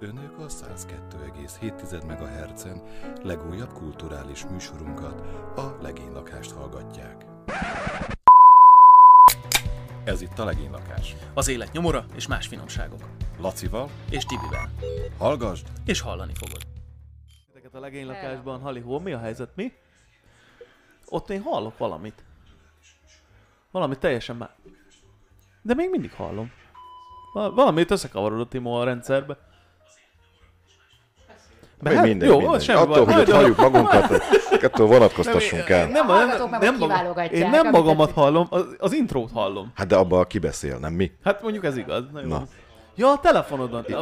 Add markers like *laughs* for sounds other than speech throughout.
Önök a 102,7 MHz-en legújabb kulturális műsorunkat, a Legénylakást hallgatják. Ez itt a Legénylakás. Az élet nyomora és más finomságok. Lacival, És Tibivel. hallgasd, És hallani fogod. Ezeket a legénylakásban, Halihó, mi a helyzet, mi? Ott én hallok valamit. Valami teljesen már. De még mindig hallom. Val- Valamit összekavarodott Timo a rendszerbe. Még hát, mindegy, jó, mindegy. semmi Attól, baj. hogy ott halljuk magunkat, *laughs* ettől vonatkoztassunk Nem, el. nem, meg nem, ott magam, én nem magamat tetszik. hallom, az, az intrót hallom. Hát de abba ki beszél, nem mi? Hát mondjuk ez igaz. Na. Ja, a telefonodon. I-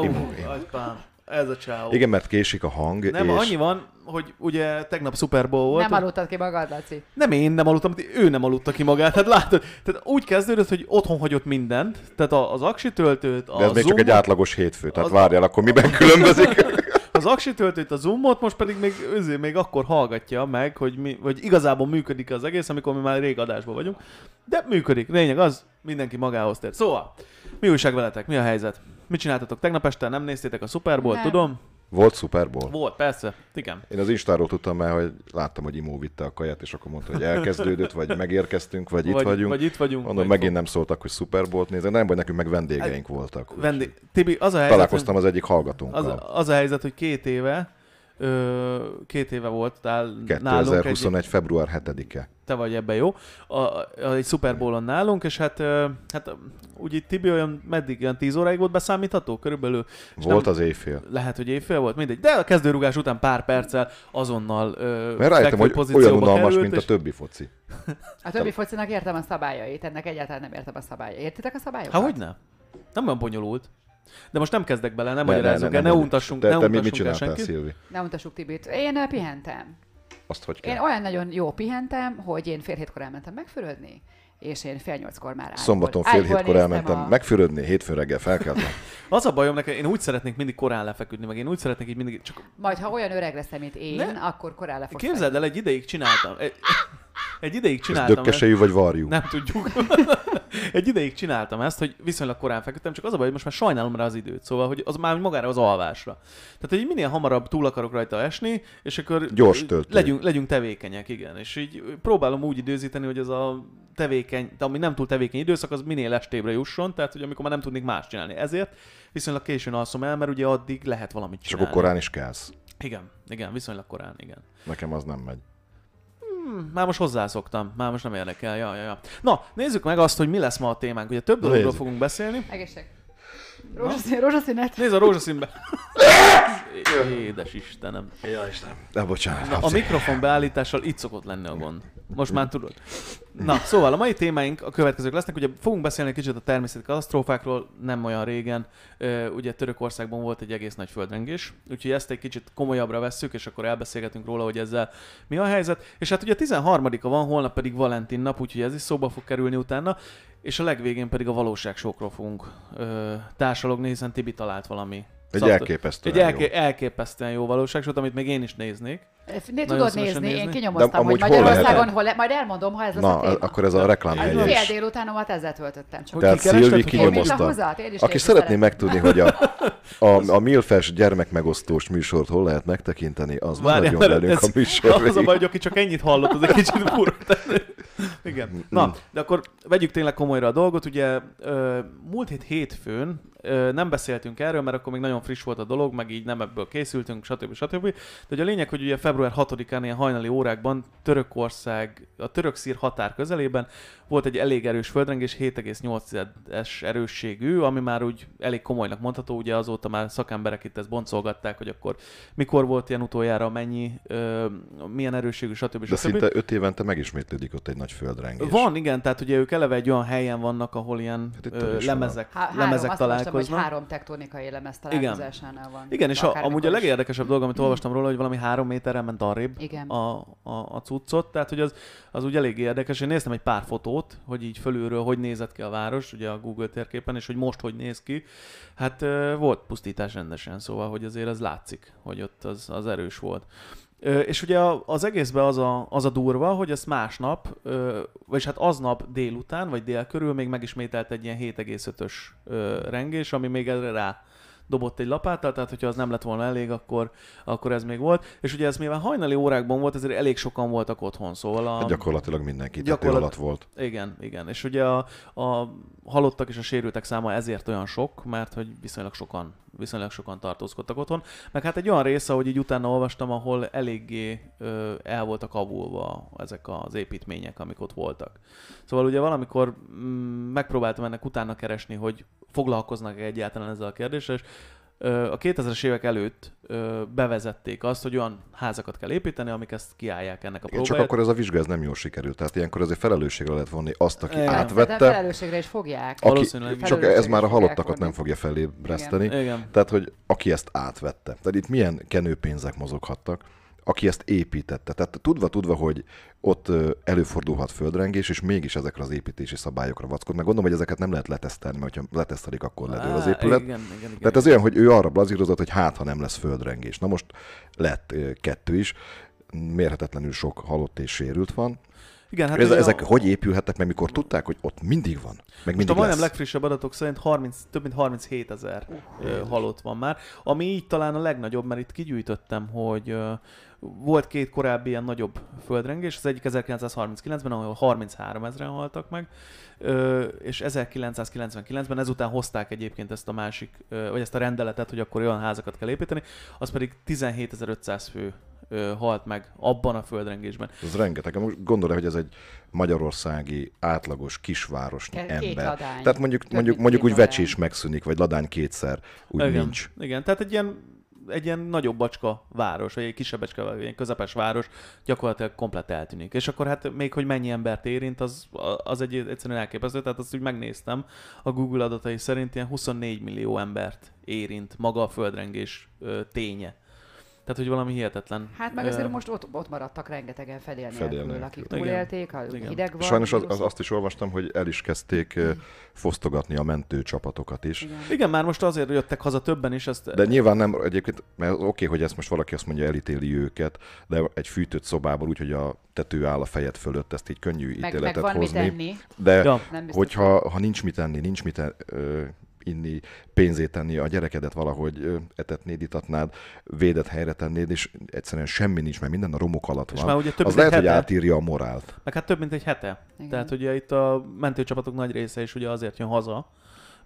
agypám, ez a csáó. Igen, mert késik a hang, Nem, és annyi van, hogy ugye tegnap Super Bowl volt. Nem aludtad ki magad, Laci. Nem én nem aludtam, ő nem aludta ki magát. Hát látod, tehát úgy kezdődött, hogy otthon hagyott mindent, tehát az aksi töltőt, a de ez még csak egy átlagos hétfő, tehát Az- várjál, akkor miben különbözik? *laughs* az aksi töltőt, a zoomot, most pedig még, őzé, még akkor hallgatja meg, hogy, mi, hogy igazából működik az egész, amikor mi már rég adásban vagyunk. De működik. Lényeg az, mindenki magához tér. Szóval, mi újság veletek? Mi a helyzet? Mit csináltatok tegnap este? Nem néztétek a Super Bowl, tudom? Volt Super Bowl? Volt, persze. Igen. Én az Instáról tudtam már, hogy láttam, hogy Imó vitte a kaját, és akkor mondta, hogy elkezdődött, vagy megérkeztünk, vagy itt vagy, vagyunk. Vagy itt vagyunk. Mondom, megint nem szóltak, hogy Super Bowl-t nézek, nem, vagy nekünk meg vendégeink voltak. úgyhogy Vendi... Tibi, az a helyzet, Találkoztam az egyik hallgatónkkal. Az, az a helyzet, hogy két éve, ö, két éve voltál nálunk egy, 2021. február 7-e. te vagy ebben jó, a, a, egy Super Bowl-on nálunk, és hát, ö, hát úgy itt Tibi olyan, meddig, olyan 10 óráig volt beszámítható körülbelül? Volt nem- az éjfél. Lehet, hogy éjfél volt, mindegy. De a kezdőrugás után pár perccel azonnal ö, Mert rájöttem, hogy olyan unalmas, került, mint a többi foci. A többi focinak értem a szabályait, ennek egyáltalán nem értem a szabályait. Értitek a szabályokat? Há, hogy nem? Nem olyan bonyolult. De most nem kezdek bele, nem Ne, ne, magyarázzuk ne, el, ne, ne ne. untassunk, Te, ne te mi, mit untassunk el csináltál, senkit. Szilvi? Ne untassuk Tibit. Én ö, pihentem. Azt hogy Én kell? olyan nagyon jó pihentem, hogy én fél hétkor elmentem megfürödni, és én fél nyolckor már ágyból, Szombaton fél ágyból hétkor elmentem a... megfürödni, hétfőn reggel felkeltem. *laughs* Az a bajom nekem, én úgy szeretnék mindig korán lefeküdni, meg én úgy szeretnék így mindig, csak Majd, ha olyan öreg leszem, mint én, Ne. akkor korán le fogsz képzeld el, egy ideig csináltam. *coughs* Egy, ideig csináltam dökkesejű vagy varjú? Nem tudjuk. *laughs* egy ideig csináltam ezt, hogy viszonylag korán feküdtem, csak az a baj, hogy most már sajnálom rá az időt, szóval, hogy az már magára az alvásra. Tehát, hogy minél hamarabb túl akarok rajta esni, és akkor Gyors töltő. legyünk, legyünk tevékenyek, igen. És így próbálom úgy időzíteni, hogy ez a tevékeny, de ami nem túl tevékeny időszak, az minél estébre jusson, tehát hogy amikor már nem tudnék más csinálni. Ezért viszonylag későn alszom el, mert ugye addig lehet valamit És csinálni. akkor korán is kelsz. Igen, igen, viszonylag korán, igen. Nekem az nem megy. Hmm, Már most hozzászoktam, már most nem érdekel. Ja, ja, ja. Na, nézzük meg azt, hogy mi lesz ma a témánk. Ugye több dologról fogunk beszélni. Egészség. Rózsaszín, rózsaszínet. Nézd a rózsaszínbe. *laughs* Édes Istenem. Ja, Istenem. De bocsánat. Na, a mikrofon beállítással itt szokott lenni a gond. Most már tudod. Na, szóval a mai témáink a következők lesznek. Ugye fogunk beszélni egy kicsit a természeti katasztrófákról, nem olyan régen. Ugye Törökországban volt egy egész nagy földrengés, úgyhogy ezt egy kicsit komolyabbra vesszük, és akkor elbeszélgetünk róla, hogy ezzel mi a helyzet. És hát ugye 13-a van, holnap pedig Valentin nap, úgyhogy ez is szóba fog kerülni utána. És a legvégén pedig a valóságsokról fogunk ö, társalogni, hiszen Tibi talált valami. Egy szaftot- elképesztő. Egy elké- elképesztően jó valóságsót, amit még én is néznék. Né, tudod nézni, én nézni. De kinyomoztam, hogy hol Magyarországon lehet? hol, le, majd elmondom, ha ez lesz Na, a téma. akkor ez a Hát reklámhelye Ez fél is. délutánomat ezzel töltöttem csak. Tehát Szilvi Én, kinyomozta. én is Aki szeretné megtudni, hogy a, *laughs* a, a Milfes gyermekmegosztós műsort hol lehet megtekinteni, az Várjál, maradjon velünk ez- a műsor *laughs* Az a baj, hogy aki csak ennyit hallott, az egy kicsit *laughs* fura. *laughs* Igen. Na, de akkor vegyük tényleg komolyra a dolgot. Ugye múlt hét hétfőn nem beszéltünk erről, mert akkor még nagyon friss volt a dolog, meg így nem ebből készültünk, stb. stb. De ugye a lényeg, hogy ugye február 6-án ilyen hajnali órákban Törökország, a török-szír határ közelében volt egy elég erős földrengés, 7,8-es erősségű, ami már úgy elég komolynak mondható, ugye azóta már szakemberek itt ezt boncolgatták, hogy akkor mikor volt ilyen utoljára, mennyi, ö, milyen erősségű, stb. De stb. szinte öt évente megismétlődik ott egy nagy földrengés. Van, igen, tehát ugye ők eleve egy olyan helyen vannak, ahol ilyen Hát ö, lemezek, Há- három, lemezek azt olvastam, hogy találkoznak. három tektonikai lemez találkozásánál van. Igen, és a, amúgy a legérdekesebb dolog, amit olvastam róla, hogy valami három méterrel ment arrébb Igen. a, a, a cuccot, tehát hogy az, az úgy elég érdekes. Én néztem egy pár fotót, hogy így fölülről hogy nézett ki a város, ugye a Google térképen, és hogy most hogy néz ki. Hát volt pusztítás rendesen, szóval, hogy azért az látszik, hogy ott az, az erős volt. És ugye az egészben az a, az a durva, hogy ezt másnap, vagyis hát aznap délután, vagy dél körül még megismételt egy ilyen 7,5-ös ö, rengés, ami még erre rá dobott egy lapáttal, tehát hogyha az nem lett volna elég, akkor, akkor ez még volt. És ugye ez mivel hajnali órákban volt, ezért elég sokan voltak otthon, szóval a... Hát gyakorlatilag mindenki Gyakorlat- alatt volt. Igen, igen. És ugye a, a halottak és a sérültek száma ezért olyan sok, mert hogy viszonylag sokan, viszonylag sokan tartózkodtak otthon. Meg hát egy olyan része, hogy így utána olvastam, ahol eléggé ö, el voltak avulva ezek az építmények, amik ott voltak. Szóval ugye valamikor mm, megpróbáltam ennek utána keresni, hogy foglalkoznak egyáltalán ezzel a kérdéssel, és a 2000-es évek előtt bevezették azt, hogy olyan házakat kell építeni, amik ezt kiállják ennek a Igen, csak próbáját. akkor ez a vizsga ez nem jól sikerült. Tehát ilyenkor azért felelősségre lehet vonni azt, aki Igen. De átvette, felelősségre is fogják. aki, Valószínűleg. csak ez már a halottakat fogják nem fogja felébreszteni. Igen. Tehát, hogy aki ezt átvette. Tehát itt milyen kenőpénzek mozoghattak, aki ezt építette. Tehát tudva, tudva, hogy ott előfordulhat földrengés, és mégis ezekre az építési szabályokra vackod. Meg gondolom, hogy ezeket nem lehet letesztelni, mert ha letesztelik, akkor ledől az épület. Igen, igen, igen. Tehát ez olyan, hogy ő arra blazírozott, hogy hát, ha nem lesz földrengés. Na most lett kettő is, mérhetetlenül sok halott és sérült van. igen, Hát ez, ezek a, hogy épülhettek meg, mikor tudták, hogy ott mindig van, meg Most a mindig majdnem legfrissebb adatok szerint 30, több mint 37 ezer uh, halott van már, ami így talán a legnagyobb, mert itt kigyűjtöttem, hogy uh, volt két korábbi ilyen nagyobb földrengés, az egyik 1939-ben, ahol 33 ezeren haltak meg, és 1999-ben ezután hozták egyébként ezt a másik, vagy ezt a rendeletet, hogy akkor olyan házakat kell építeni, az pedig 17.500 fő halt meg abban a földrengésben. Ez rengeteg. Most gondolj, hogy ez egy magyarországi átlagos kisvárosnyi Két- ember. ladány. Tehát mondjuk, mondjuk, mondjuk úgy ladány. vecsés megszűnik, vagy ladány kétszer, úgy igen, nincs. Igen, tehát egy ilyen, egy ilyen nagyobb bacska város, vagy egy kisebb bacska, vagy egy közepes város gyakorlatilag komplet eltűnik. És akkor hát még, hogy mennyi embert érint, az, az egy egyszerűen elképesztő. Tehát azt úgy megnéztem, a Google adatai szerint ilyen 24 millió embert érint maga a földrengés ténye. Tehát, hogy valami hihetetlen. Hát meg azért most ott, ott maradtak rengetegen fedél nélkül, akik Igen. túlélték, ha Igen. hideg van. Sajnos az, az, azt is olvastam, hogy el is kezdték ö, fosztogatni a mentőcsapatokat is. Igen. Igen, már most azért jöttek haza többen is, ezt De nyilván nem, egyébként, mert oké, okay, hogy ezt most valaki azt mondja, elítéli őket, de egy fűtött szobából úgy, hogy a tető áll a fejed fölött, ezt így könnyű Meg, meg ítéletet van mit hozni. enni. De Ja. Hogyha ha nincs mit enni, nincs mit e- ö, inni, pénzét tenni, a gyerekedet valahogy etetnéd, itatnád, védett helyre tennéd, és egyszerűen semmi nincs, mert minden a romok alatt és van. már ugye több az lehet, egy hogy hete, átírja a morált. meg hát több mint egy hete. Igen. Tehát ugye itt a mentőcsapatok nagy része is ugye azért jön haza,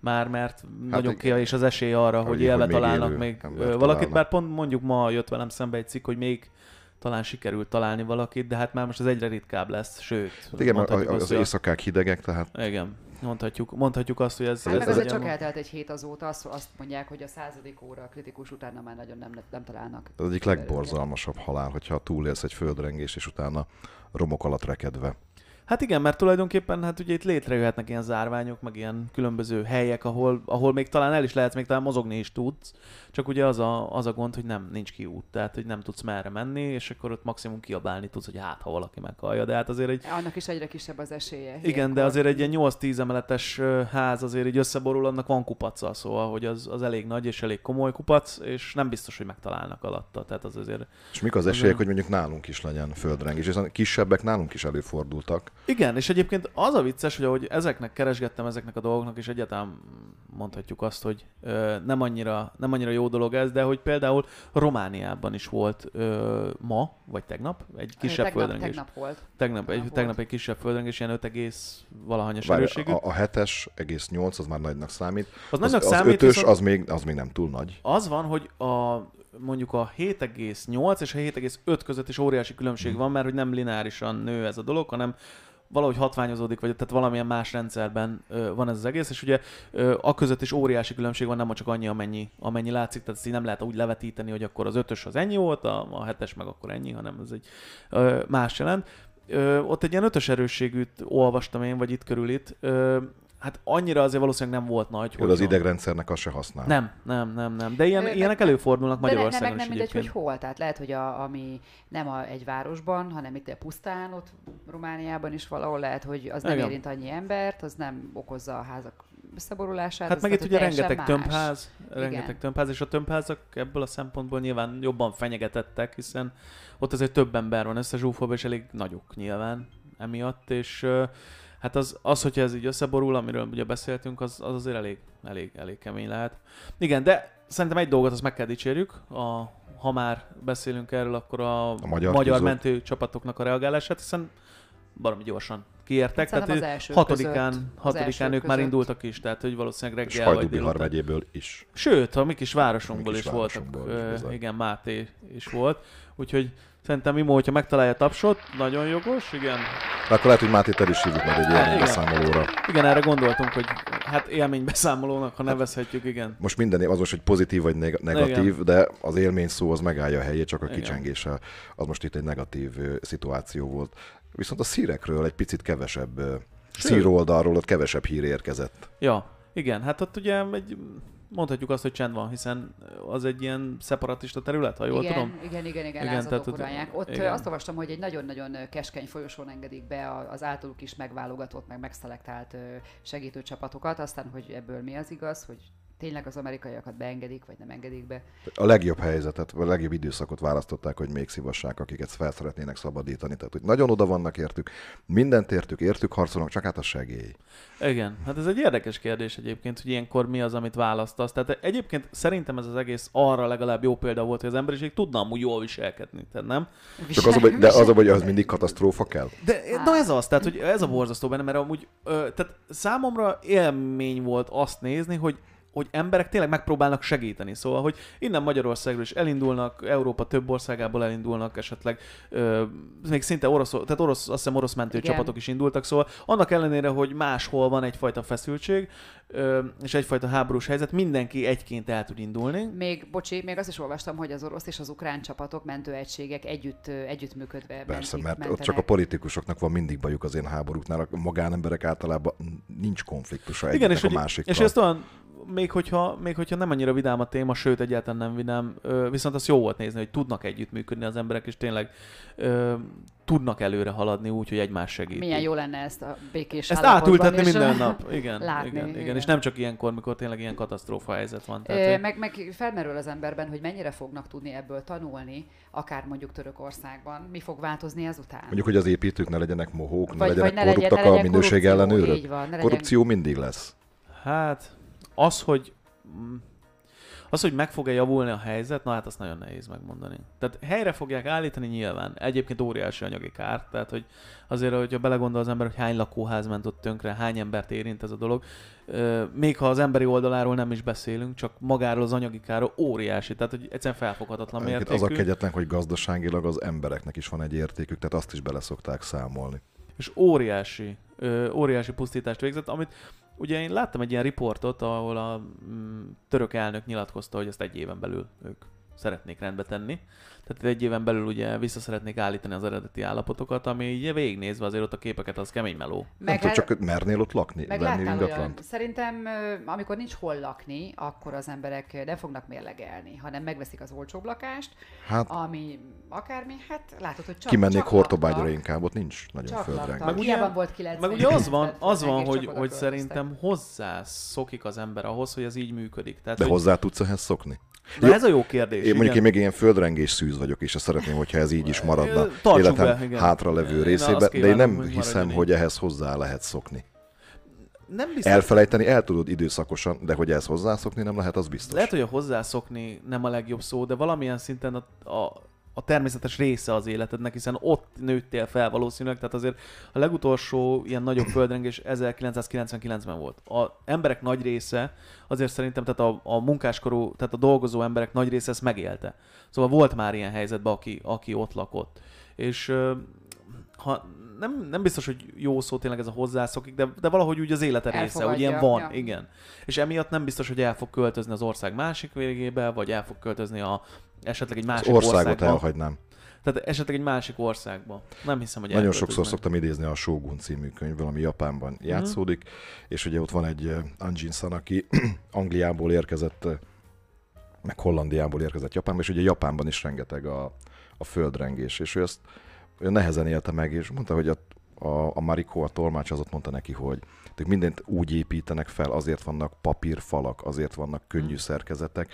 már mert nagyon igen. kevés az esély arra, hogy Hogy- élve hogy találnak élő még valakit, találnak. bár pont mondjuk ma jött velem szembe egy cikk, hogy még talán sikerült találni valakit, de hát már most ez egyre ritkább lesz, sőt. Hát igen, mert az hogy a- éjszakák hidegek, tehát Igen, mondhatjuk, mondhatjuk azt, hogy ez... Hát ez azért csak eltelt egy hét azóta, azt, azt mondják, hogy a századik óra kritikus utána már nagyon nem, nem találnak. az egyik legborzalmasabb halál, hogyha túlélsz egy földrengés, és utána romok alatt rekedve. Hát igen, mert tulajdonképpen hát ugye itt létrejöhetnek ilyen zárványok, meg ilyen különböző helyek, ahol, ahol még talán el is lehet, még talán mozogni is tudsz, csak ugye az a, az a gond, hogy nem, nincs kiút, tehát hogy nem tudsz merre menni, és akkor ott maximum kiabálni tudsz, hogy hát, ha valaki meghallja, de hát azért egy Annak is egyre kisebb az esélye. igen, de ilyenkor. azért egy ilyen 8-10 emeletes ház azért így összeborul, annak van kupaca, szóval, hogy az, az elég nagy és elég komoly kupac, és nem biztos, hogy megtalálnak alatta, tehát az azért... És mik az esélyek, hogy mondjuk nálunk is legyen földrengés, és a kisebbek nálunk is előfordultak. Igen, és egyébként az a vicces, hogy ahogy ezeknek keresgettem, ezeknek a dolgoknak, és egyáltalán mondhatjuk azt, hogy ö, nem, annyira, nem annyira jó dolog ez, de hogy például Romániában is volt ö, ma, vagy tegnap, egy kisebb tegnap, földrengés. tegnap volt. Tegnap, egy, volt. tegnap egy kisebb földrengés, ilyen 5, egész valahanyas Várj, erősségű. a, a 7-es egész 8 az már nagynak számít. Az nagynak az, számít, az 5-ös viszont- az még, az még nem túl nagy. Az van, hogy a mondjuk a 7,8 és a 7,5 között is óriási különbség van, mert hogy nem lineárisan nő ez a dolog, hanem valahogy hatványozódik, vagy tehát valamilyen más rendszerben ö, van ez az egész, és ugye ö, a között is óriási különbség van, nem csak annyi, amennyi, amennyi látszik, tehát ezt így nem lehet úgy levetíteni, hogy akkor az ötös az ennyi volt, a, a hetes meg akkor ennyi, hanem ez egy ö, más jelent. Ö, ott egy ilyen ötös erősségűt olvastam én, vagy itt körül itt, ö, hát annyira azért valószínűleg nem volt nagy. Hogy az idegrendszernek azt se használ. Nem, nem, nem, nem. De ilyen, Ö, ilyenek előfordulnak De ne, ne, Magyarországon meg nem is mindegy, hogy hol. Tehát lehet, hogy a, ami nem a, egy városban, hanem itt a pusztán, ott Romániában is valahol lehet, hogy az nem Igen. érint annyi embert, az nem okozza a házak összeborulását. Hát meg itt ugye rengeteg más. tömbház, rengeteg Igen. tömbház, és a tömbházak ebből a szempontból nyilván jobban fenyegetettek, hiszen ott azért több ember van összezsúfolva, és elég nagyok nyilván emiatt, és hát az, az hogyha ez így összeborul, amiről ugye beszéltünk, az, az azért elég, elég, elég kemény lehet. Igen, de szerintem egy dolgot azt meg kell dicsérjük, a, ha már beszélünk erről, akkor a, A magyar magyar mentő csapatoknak a reagálását, hiszen baromi gyorsan kiértek. Szerintem Tehát az ő elsők hatodikán, között. Az hatodikán ők elsők már között. indultak is, tehát hogy valószínűleg reggel vagy Hajdubihar délután. megyéből is. Sőt, a mi kis városunkból Mi kis is voltak. városunkból is, Ö, bizony. igen, Máté is volt. Úgyhogy szerintem Mimo, hogyha megtalálja a tapsot, nagyon jogos, igen. De akkor lehet, hogy Máté el is hívjuk meg egy Igen. ilyen beszámolóra. Igen, erre gondoltunk, hogy hát élménybeszámolónak, ha nevezhetjük, igen. Most minden az most, hogy pozitív vagy neg- negatív, Igen. de az élmény szó az megállja a helyét, csak a Igen. kicsengése az most itt egy negatív szituáció volt. Viszont a szírekről egy picit kevesebb, ö, szír oldalról ott kevesebb hír érkezett. Ja, igen, hát ott ugye egy, mondhatjuk azt, hogy csend van, hiszen az egy ilyen szeparatista terület, ha jól igen, tudom. igen, igen, igen, Igen, tehát uralják. Ott igen. azt olvastam, hogy egy nagyon-nagyon keskeny folyosón engedik be az általuk is megválogatott, meg megszelektált segítőcsapatokat, aztán, hogy ebből mi az igaz, hogy tényleg az amerikaiakat beengedik, vagy nem engedik be. A legjobb helyzetet, vagy a legjobb időszakot választották, hogy még szívassák, akiket fel szeretnének szabadítani. Tehát, hogy nagyon oda vannak értük, mindent értük, értük harcolnak, csak hát a segély. Igen, hát ez egy érdekes kérdés egyébként, hogy ilyenkor mi az, amit választasz. Tehát egyébként szerintem ez az egész arra legalább jó példa volt, hogy az emberiség tudna amúgy jól viselkedni, tehát nem? Csak az, a baj- de az, hogy az mindig katasztrófa kell. De na ez az, tehát hogy ez a borzasztó benne, mert amúgy, ö, tehát számomra élmény volt azt nézni, hogy hogy emberek tényleg megpróbálnak segíteni. Szóval, hogy innen Magyarországról is elindulnak, Európa több országából elindulnak, esetleg ö, még szinte orosz, tehát orosz, azt hiszem orosz mentőcsapatok Igen. is indultak, szóval annak ellenére, hogy máshol van egyfajta feszültség, és egyfajta háborús helyzet, mindenki egyként el tud indulni. Még, bocsi, még azt is olvastam, hogy az orosz és az ukrán csapatok, mentőegységek együtt, együttműködve Persze, mentik, mert ott mentenek. csak a politikusoknak van mindig bajuk az én háborúknál, a magánemberek általában nincs konfliktusa Igen, egyiknek és, a hogy, másikkal. és ezt olyan, még hogyha, még hogyha nem annyira vidám a téma, sőt egyáltalán nem vidám, viszont az jó volt nézni, hogy tudnak együttműködni az emberek, és tényleg tudnak előre haladni úgy, hogy egymás segítik. Milyen jó lenne ezt a békés Ezt átültetni minden nap. Igen, *laughs* látni, igen, igen, igen. És nem csak ilyenkor, mikor tényleg ilyen katasztrófa helyzet van. Tehát, Ö, hogy- meg, meg felmerül az emberben, hogy mennyire fognak tudni ebből tanulni, akár mondjuk Törökországban. Mi fog változni ezután? Mondjuk, hogy az építők ne legyenek mohók, ne vagy, legyenek vagy ne legyen, korruptak ne a legyen minőség korrupció, ellenőrök. Így van, ne legyen Korrupció mindig lesz. Hát, az, hogy mm, az, hogy meg fog-e javulni a helyzet, na hát azt nagyon nehéz megmondani. Tehát helyre fogják állítani nyilván. Egyébként óriási anyagi kár. Tehát, hogy azért, hogyha belegondol az ember, hogy hány lakóház ment ott tönkre, hány embert érint ez a dolog, még ha az emberi oldaláról nem is beszélünk, csak magáról az anyagi kára óriási. Tehát, hogy egyszerűen felfoghatatlan Egyébként mértékű. az a kegyetlen, hogy gazdaságilag az embereknek is van egy értékük, tehát azt is bele szokták számolni. és óriási, ö, óriási pusztítást végzett, amit ugye én láttam egy ilyen riportot, ahol a mm, török elnök nyilatkozta, hogy ezt egy éven belül ők szeretnék rendbe tenni. Tehát egy éven belül ugye vissza szeretnék állítani az eredeti állapotokat, ami így végignézve azért ott a képeket az kemény meló. Nem Meg, tudom, csak mernél ott lakni, meg venni ingatlant? szerintem amikor nincs hol lakni, akkor az emberek nem fognak mérlegelni, hanem megveszik az olcsóbb lakást, Hát ami akármi, hát látod, hogy csak kimennék csak Hortobágyra laktak, inkább, ott nincs nagyon földrengés. Meg ugye- volt 90 Meg ugye az van, az van hogy, hogy szerintem hozzászokik az ember ahhoz, hogy ez így működik. Tehát, De hogy, hozzá tudsz ehhez szokni? Na Jó. ez a jó kérdés. Én mondjuk igen. én még ilyen földrengés szűz vagyok, és azt szeretném, hogyha ez így is maradna Tartsuk életem be, igen. hátra levő Én de én nem hiszem, maradjon hogy ehhez hozzá lehet szokni. nem biztos, Elfelejteni el tudod időszakosan, de hogy ehhez hozzászokni nem lehet, az biztos. Lehet, hogy a hozzászokni nem a legjobb szó, de valamilyen szinten a, a, a természetes része az életednek, hiszen ott nőttél fel valószínűleg, tehát azért a legutolsó ilyen nagyobb földrengés 1999-ben volt. A emberek nagy része, azért szerintem, tehát a, a munkáskorú, tehát a dolgozó emberek nagy része ezt megélte. Szóval volt már ilyen helyzetben, aki, aki ott lakott. És ha nem, nem biztos, hogy jó szó tényleg ez a hozzászokik, de, de valahogy úgy az élete része, Elfogadja, ilyen van, ja. igen. És emiatt nem biztos, hogy el fog költözni az ország másik végébe, vagy el fog költözni a, esetleg egy másik országot országba. elhagynám. Tehát esetleg egy másik országba. Nem hiszem, hogy Nagyon sokszor szoktam idézni a Shogun című könyvből, ami Japánban Mhm. játszódik, és ugye ott van egy eh, Anjin-san, aki *clears throat* Angliából érkezett, eh, meg Hollandiából érkezett Japánba, és ugye Japánban is rengeteg a, a földrengés, és ő ezt ő nehezen élte meg, és mondta, hogy a, a, a Mariko, a tolmács az ott mondta neki, hogy ők mindent úgy építenek fel, azért vannak papírfalak, azért vannak könnyű Mhm. szerkezetek,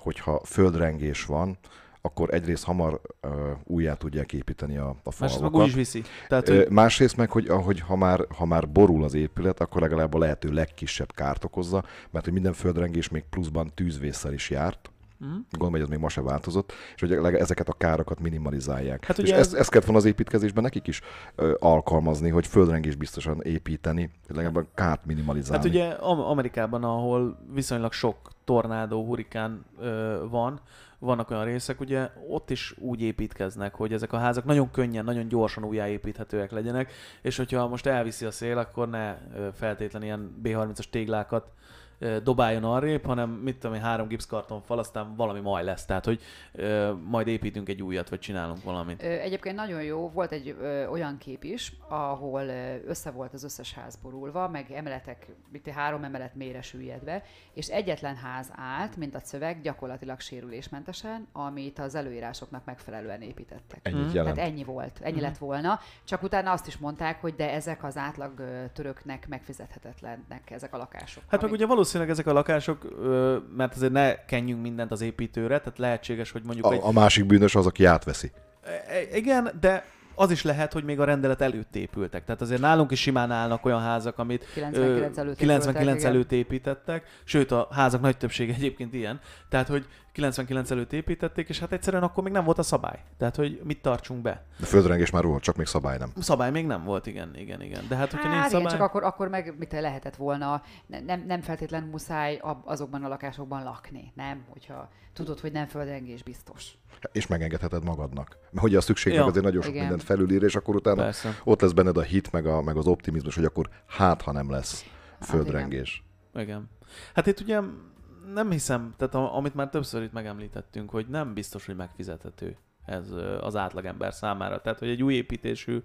hogyha földrengés van, akkor egyrészt hamar uh, újjá tudják építeni a, a Másrészt meg falvakat. is viszi. Tehát, hogy Másrészt meg, hogy ahogy ha már, ha már borul az épület, akkor legalább a lehető legkisebb kárt okozza, mert hogy minden földrengés még pluszban tűzvészsel is járt. Mhm. Gondolom, hogy ez még ma se változott, és hogy ezeket a károkat minimalizálják. Hát és ugye ezt, ez- ezt kellett volna az építkezésben nekik is ö, alkalmazni, hogy földrengés biztosan építeni, legalább a kárt minimalizálni. Hát ugye Am- Amerikában, ahol viszonylag sok tornádó, hurikán ö, van, vannak olyan részek, ugye ott is úgy építkeznek, hogy ezek a házak nagyon könnyen, nagyon gyorsan újjáépíthetőek legyenek, és hogyha most elviszi a szél, akkor ne ö, feltétlen ilyen B30-as téglákat dobáljon arrébb, hanem mit tudom én, három gipszkarton fal, aztán valami majd lesz. Tehát, hogy ö, majd építünk egy újat, vagy csinálunk valamit. Egyébként nagyon jó, volt egy ö, olyan kép is, ahol össze volt az összes ház borulva, meg emeletek, mint három emelet mélyre süllyedve, és egyetlen ház állt, mint a szöveg, gyakorlatilag sérülésmentesen, amit az előírásoknak megfelelően építettek. Ennyit Mhm. jelent. Tehát ennyi volt, ennyi Mhm. lett volna. Csak utána azt is mondták, hogy de ezek az átlag töröknek megfizethetetlenek ezek a lakások. Hát meg Amik- ugye valószínűleg ezek a lakások, mert azért ne kenjünk mindent az építőre, tehát lehetséges, hogy mondjuk egy A, a másik bűnös az, aki átveszi. E- Igen, de az is lehet, hogy még a rendelet előtt épültek. Tehát azért nálunk is simán állnak olyan házak, amit 99 ö, előtt 99 épültek, előtt építettek, sőt a házak nagy többsége egyébként ilyen. Tehát, hogy 99 előtt építették, és hát egyszerűen akkor még nem volt a szabály. Tehát, hogy mit tartsunk be. De földrengés már volt, csak még szabály nem. Szabály még nem volt, igen, igen, igen. De hát, hogyha nincs Hát igen, szabály... csak akkor, akkor meg mit lehetett volna, ne- nem, nem feltétlenül muszáj ab- azokban a lakásokban lakni, nem? Hogyha tudod, hogy nem földrengés biztos. És megengedheted magadnak. Mert hogy a szükségnek Ja. azért nagyon sok Igen. mindent felülír, és akkor utána Persze. ott lesz benned a hit, meg, a, meg az optimizmus, hogy akkor hát, ha nem lesz Hát földrengés. Igen. Hát itt ugye nem hiszem, tehát amit már többször itt megemlítettünk, hogy nem biztos, hogy megfizethető ez az átlagember számára. Tehát, hogy egy új építésű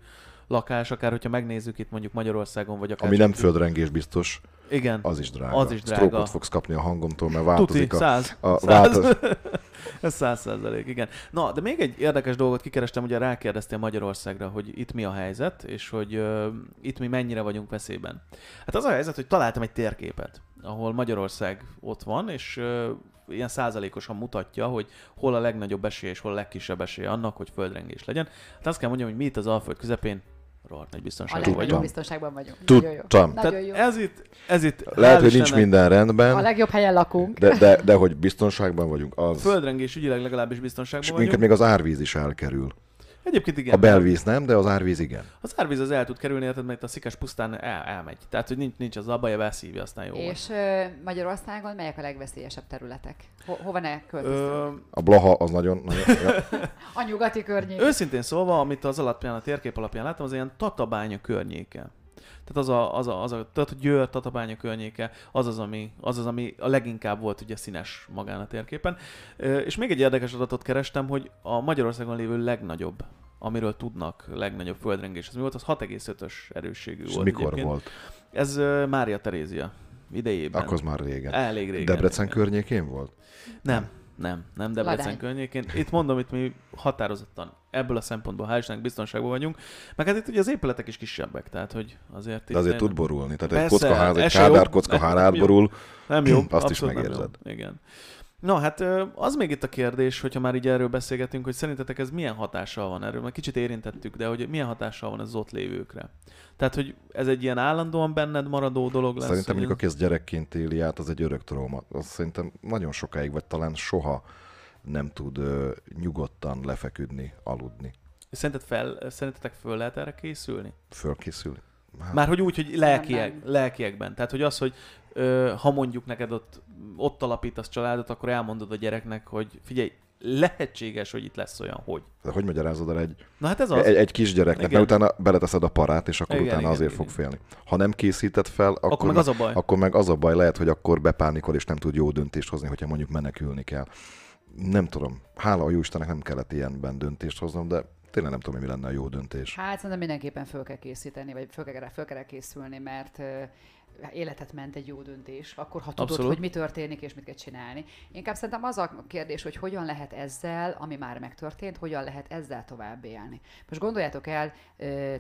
lakás, akár hogyha megnézzük itt mondjuk Magyarországon, vagy akár... Ami nem földrengés biztos, Igen. az is drága. Az is drága. Stroke-ot fogsz kapni a hangomtól, mert Tuti, változik a... száz. a száz. változ- *laughs* Ez száz százalék, igen. Na, de még egy érdekes dolgot kikerestem, ugye rákérdeztél Magyarországra, hogy itt mi a helyzet, és hogy uh, itt mi mennyire vagyunk veszélyben. Hát az a helyzet, hogy találtam egy térképet, ahol Magyarország ott van, és uh, ilyen százalékosan mutatja, hogy hol a legnagyobb esély és hol a legkisebb esély annak, hogy földrengés legyen. Hát azt kell mondjam, hogy mi itt az Alföld közepén rohadt nagy A biztonságban legnagyobb vagyunk. biztonságban vagyunk. Nagyon jó. Tudtam. Nagyon Tehát jó. ez itt, ez itt Lehet, hogy nincs minden rendben, A legjobb helyen lakunk. de, de, de hogy biztonságban vagyunk, az... Földrengés ügyileg legalábbis És biztonságban minket vagyunk. még az árvíz is elkerül. Egyébként igen. A belvíz nem, de az árvíz igen. Az árvíz az el tud kerülni, érted, mert a szikas pusztán el, elmegy. Tehát, hogy nincs, nincs az a baj, elszívja, aztán jó. És ö, Magyarországon melyek a legveszélyesebb területek? Ho- hova ne költöztünk? A Blaha az nagyon... nagyon ja. *laughs* A nyugati környék. őszintén szólva, amit az alapján, a térkép alapján láttam, az ilyen Tatabánya környéke. Tehát az a, az a, az a tehát Győr, Tatabánya környéke, az az, ami, az az, ami a leginkább volt ugye színes magán a térképen. És még egy érdekes adatot kerestem, hogy a Magyarországon lévő legnagyobb, amiről tudnak legnagyobb földrengés, az mi volt? Az 6,5-ös erősségű És volt. mikor egyébként. volt? Ez Mária Terézia idejében. Akkor az már régen. Elég régen. Debrecen Igen. környékén volt? Nem, nem, nem Debrecen Ladány. környékén. Itt mondom, itt mi határozottan ebből a szempontból hál' Istennek biztonságban vagyunk. Meg hát itt ugye az épületek is kisebbek, tehát hogy azért De azért itt tud borulni. Tehát egy Persze, kockaház, egy se jó. kádár kockaház *laughs* Nem jó. átborul. nem jó. Azt is abszolút nem megérzed. jó. Igen. Na hát az még itt a kérdés, hogyha már így erről beszélgetünk, hogy szerintetek ez milyen hatással van erről, mert kicsit érintettük, de hogy milyen hatással van ez az ott lévőkre. Tehát, hogy ez egy ilyen állandóan benned maradó dolog lesz. Szerintem mondjuk, aki ezt gyerekként éli át, az egy örök trauma. Az szerintem nagyon sokáig, vagy talán soha nem tud ö, nyugodtan lefeküdni, aludni, Szerinted fel, szerintetek föl lehet erre készülni? fölkészülni. Hát, Már hogy úgy, hogy lelkiek, lelkiekben. Tehát, hogy az, hogy ö, ha mondjuk neked ott, ott alapítasz családot, akkor elmondod a gyereknek, hogy figyelj, lehetséges, hogy itt lesz olyan, hogy. de hogy magyarázod el egy, Na hát ez az. egy, egy kisgyereknek, Igen. mert utána beleteszed a parát, és akkor Igen, utána igen, azért igen. fog félni. Ha nem készíted fel, akkor, akkor meg az a baj. akkor meg az a baj lehet, hogy akkor bepánikol, és nem tud jó döntést hozni, hogyha mondjuk menekülni kell. Nem tudom. Hála a jó Istennek nem kellett ilyenben döntést hoznom, de tényleg nem tudom, mi lenne a jó döntés. Hát szerintem mindenképpen föl kell készíteni, vagy föl kell, föl kell készülni, mert életet ment egy jó döntés, akkor ha tudod, Abszolút. hogy mi történik és mit kell csinálni. Inkább szerintem az a kérdés, hogy hogyan lehet ezzel, ami már megtörtént, hogyan lehet ezzel tovább élni. Most gondoljátok el,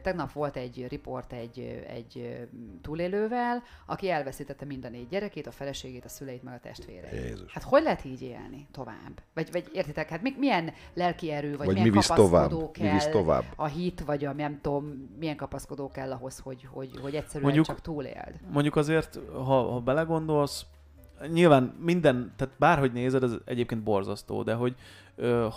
tegnap volt egy riport egy, egy túlélővel, aki elveszítette mind a négy gyerekét, a feleségét, a szüleit, meg a testvéreit. Jézus. Hát hogy lehet így élni tovább? Vagy, vagy értitek, hát mi, milyen lelki erő, vagy, Vagy milyen mi kapaszkodó Mi visz kell, tovább? a hit, vagy a nem tudom, milyen kapaszkodó kell ahhoz, hogy, hogy, hogy egyszerűen Mondjuk- csak túléld. Mondjuk azért, ha, ha belegondolsz, nyilván minden, tehát bárhogy nézed, ez egyébként borzasztó, de hogy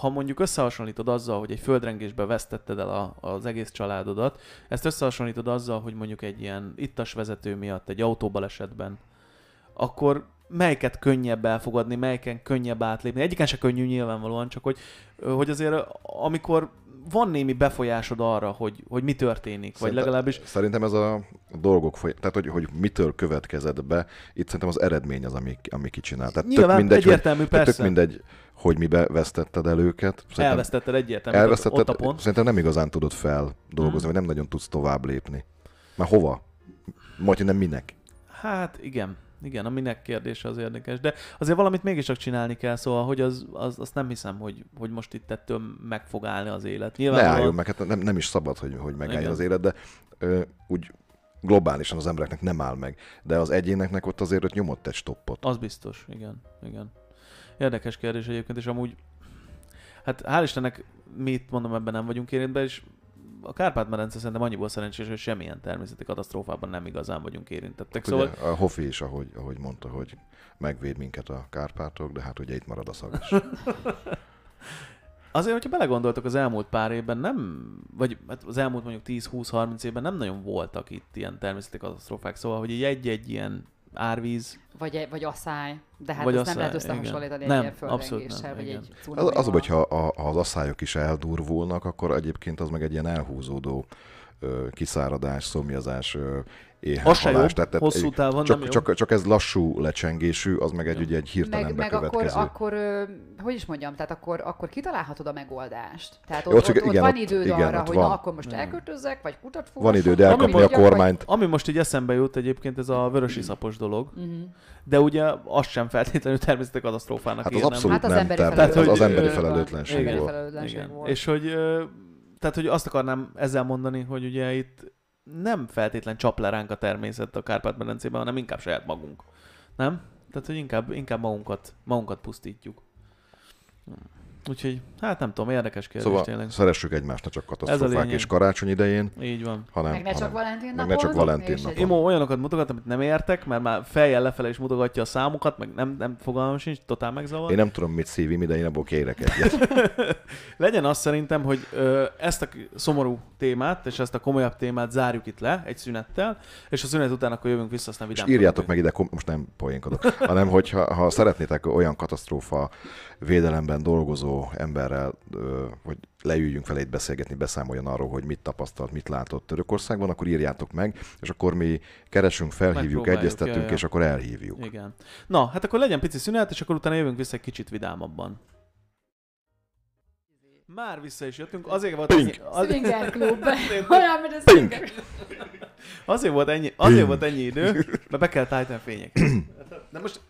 ha mondjuk összehasonlítod azzal, hogy egy földrengésbe vesztetted el a, az egész családodat, ezt összehasonlítod azzal, hogy mondjuk egy ilyen ittas vezető miatt, egy autóbalesetben, akkor melyiket könnyebb elfogadni, melyiken könnyebb átlépni. Egyiken se könnyű nyilvánvalóan, csak hogy, hogy azért amikor van némi befolyásod arra, hogy, hogy mi történik, vagy Szerintem- legalábbis Szerintem ez a dolgok foly... tehát hogy, hogy mitől következett be, itt szerintem az eredmény az, ami, ami kicsinál. Tehát Nyilván tök mindegy, hogy, egyértelmű, tök persze. mindegy, hogy mibe vesztetted el őket. Szerintem elvesztetted egyértelműen elvesztetted, ott a pont. szerintem nem igazán tudod feldolgozni, Mhm. vagy nem nagyon tudsz tovább lépni. Már hova? Majd nem minek. Hát igen, igen, a minek kérdése az érdekes, de azért valamit mégiscsak csinálni kell, szóval, hogy az, az azt nem hiszem, hogy, hogy most itt ettől meg fog állni az élet. Ne Nyilván álljon meg, hát nem, nem is szabad, hogy, hogy megálljon Igen. az élet, de ö, úgy globálisan az embereknek nem áll meg. De az egyéneknek ott azért ott nyomott egy stoppot. Az biztos, igen, igen. Érdekes kérdés egyébként, és amúgy, hát hál' Istennek mi itt mondom, ebben nem vagyunk érintve, és a Kárpát-medence szerintem annyiból szerencsés, hogy semmilyen természeti katasztrófában nem igazán vagyunk érintettek. Szóval... Szóval Ugye, a Hofi is, ahogy, ahogy mondta, hogy megvéd minket a Kárpátok, de hát ugye itt marad a szag is. Azért, hogyha belegondoltok az elmúlt pár évben nem, vagy hát az elmúlt mondjuk 10-20-30 évben nem nagyon voltak itt ilyen természeti katasztrófák, szóval, hogy egy-egy ilyen árvíz, Vagy, vagy asszály, de hát Vagy ezt nem asszály, lehet összehasonlítani igen. egy Nem, ilyen abszolút nem, vagy igen. egy Az, cunamival. az, hogyha a, ha az asszályok is eldurvulnak, akkor egyébként az meg egy ilyen elhúzódó kiszáradás, szomjazás, jó, éhhalálás. Tehát, tehát hosszú egy- távon nem csak, jó. csak, csak ez lassú lecsengésű, az meg egy, Jó. ugye egy hirtelen meg, meg akkor, akkor, hogy is mondjam, tehát akkor, akkor kitalálhatod a megoldást. Tehát ott, Ott ott, csak- ott, igen, van időd igen, arra, ott hogy van. na akkor most elköltözzek, vagy kutat Van időd elkapni a mondjak, vagy- kormányt. Ami most így eszembe jut egyébként, ez a vörös iszapos dolog, Mhm. de ugye az sem feltétlenül természeti katasztrófának Hát az érnem. abszolút Hát az nem, emberi tehát az, emberi felelőtlenség volt. Igen. És hogy, tehát, hogy azt akarnám ezzel mondani, hogy ugye itt nem feltétlen csap le ránk a természet a Kárpát-medencében, hanem inkább saját magunk. Nem? Tehát, hogy inkább, inkább magunkat, magunkat pusztítjuk. Úgyhogy, hát nem tudom, érdekes kérdés Szóval tényleg. szeressük egymást, ne csak katasztrófák lényeg. és karácsony idején, Így van. hanem, Meg ne csak Valentin meg napon. ne csak Valentin és napon. Imo olyanokat mutogat, amit nem értek, mert már fejjel lefele is mutogatja a számokat, meg nem, nem fogalmam sincs, totál megzavar. Én nem tudom, mit szívim, de én abból kérek egyet. *laughs* Legyen az szerintem, hogy ö, ezt a szomorú témát, és ezt a komolyabb témát zárjuk itt le egy szünettel, és a szünet után akkor jövünk vissza, aztán És vidám. írjátok meg ide, kom- most nem poénkodok, hanem hogyha ha szeretnétek olyan katasztrófa védelemben dolgozó emberrel, hogy leüljünk vele itt beszélgetni, beszámoljon arról, hogy mit tapasztalt, mit látott Törökországban, akkor írjátok meg, és akkor mi keresünk, felhívjuk, egyeztetünk, ja, ja. és akkor elhívjuk. Igen. Na, hát akkor legyen pici szünet, és akkor utána jövünk vissza egy kicsit vidámabban. Már vissza is jöttünk, azért volt Pink. ennyi, az, Swinger Club. *laughs* Olyan, mint a Pink. Swinger. azért volt ennyi, azért volt ennyi idő, mert be kell állítani a fényeket. *clears throat* De most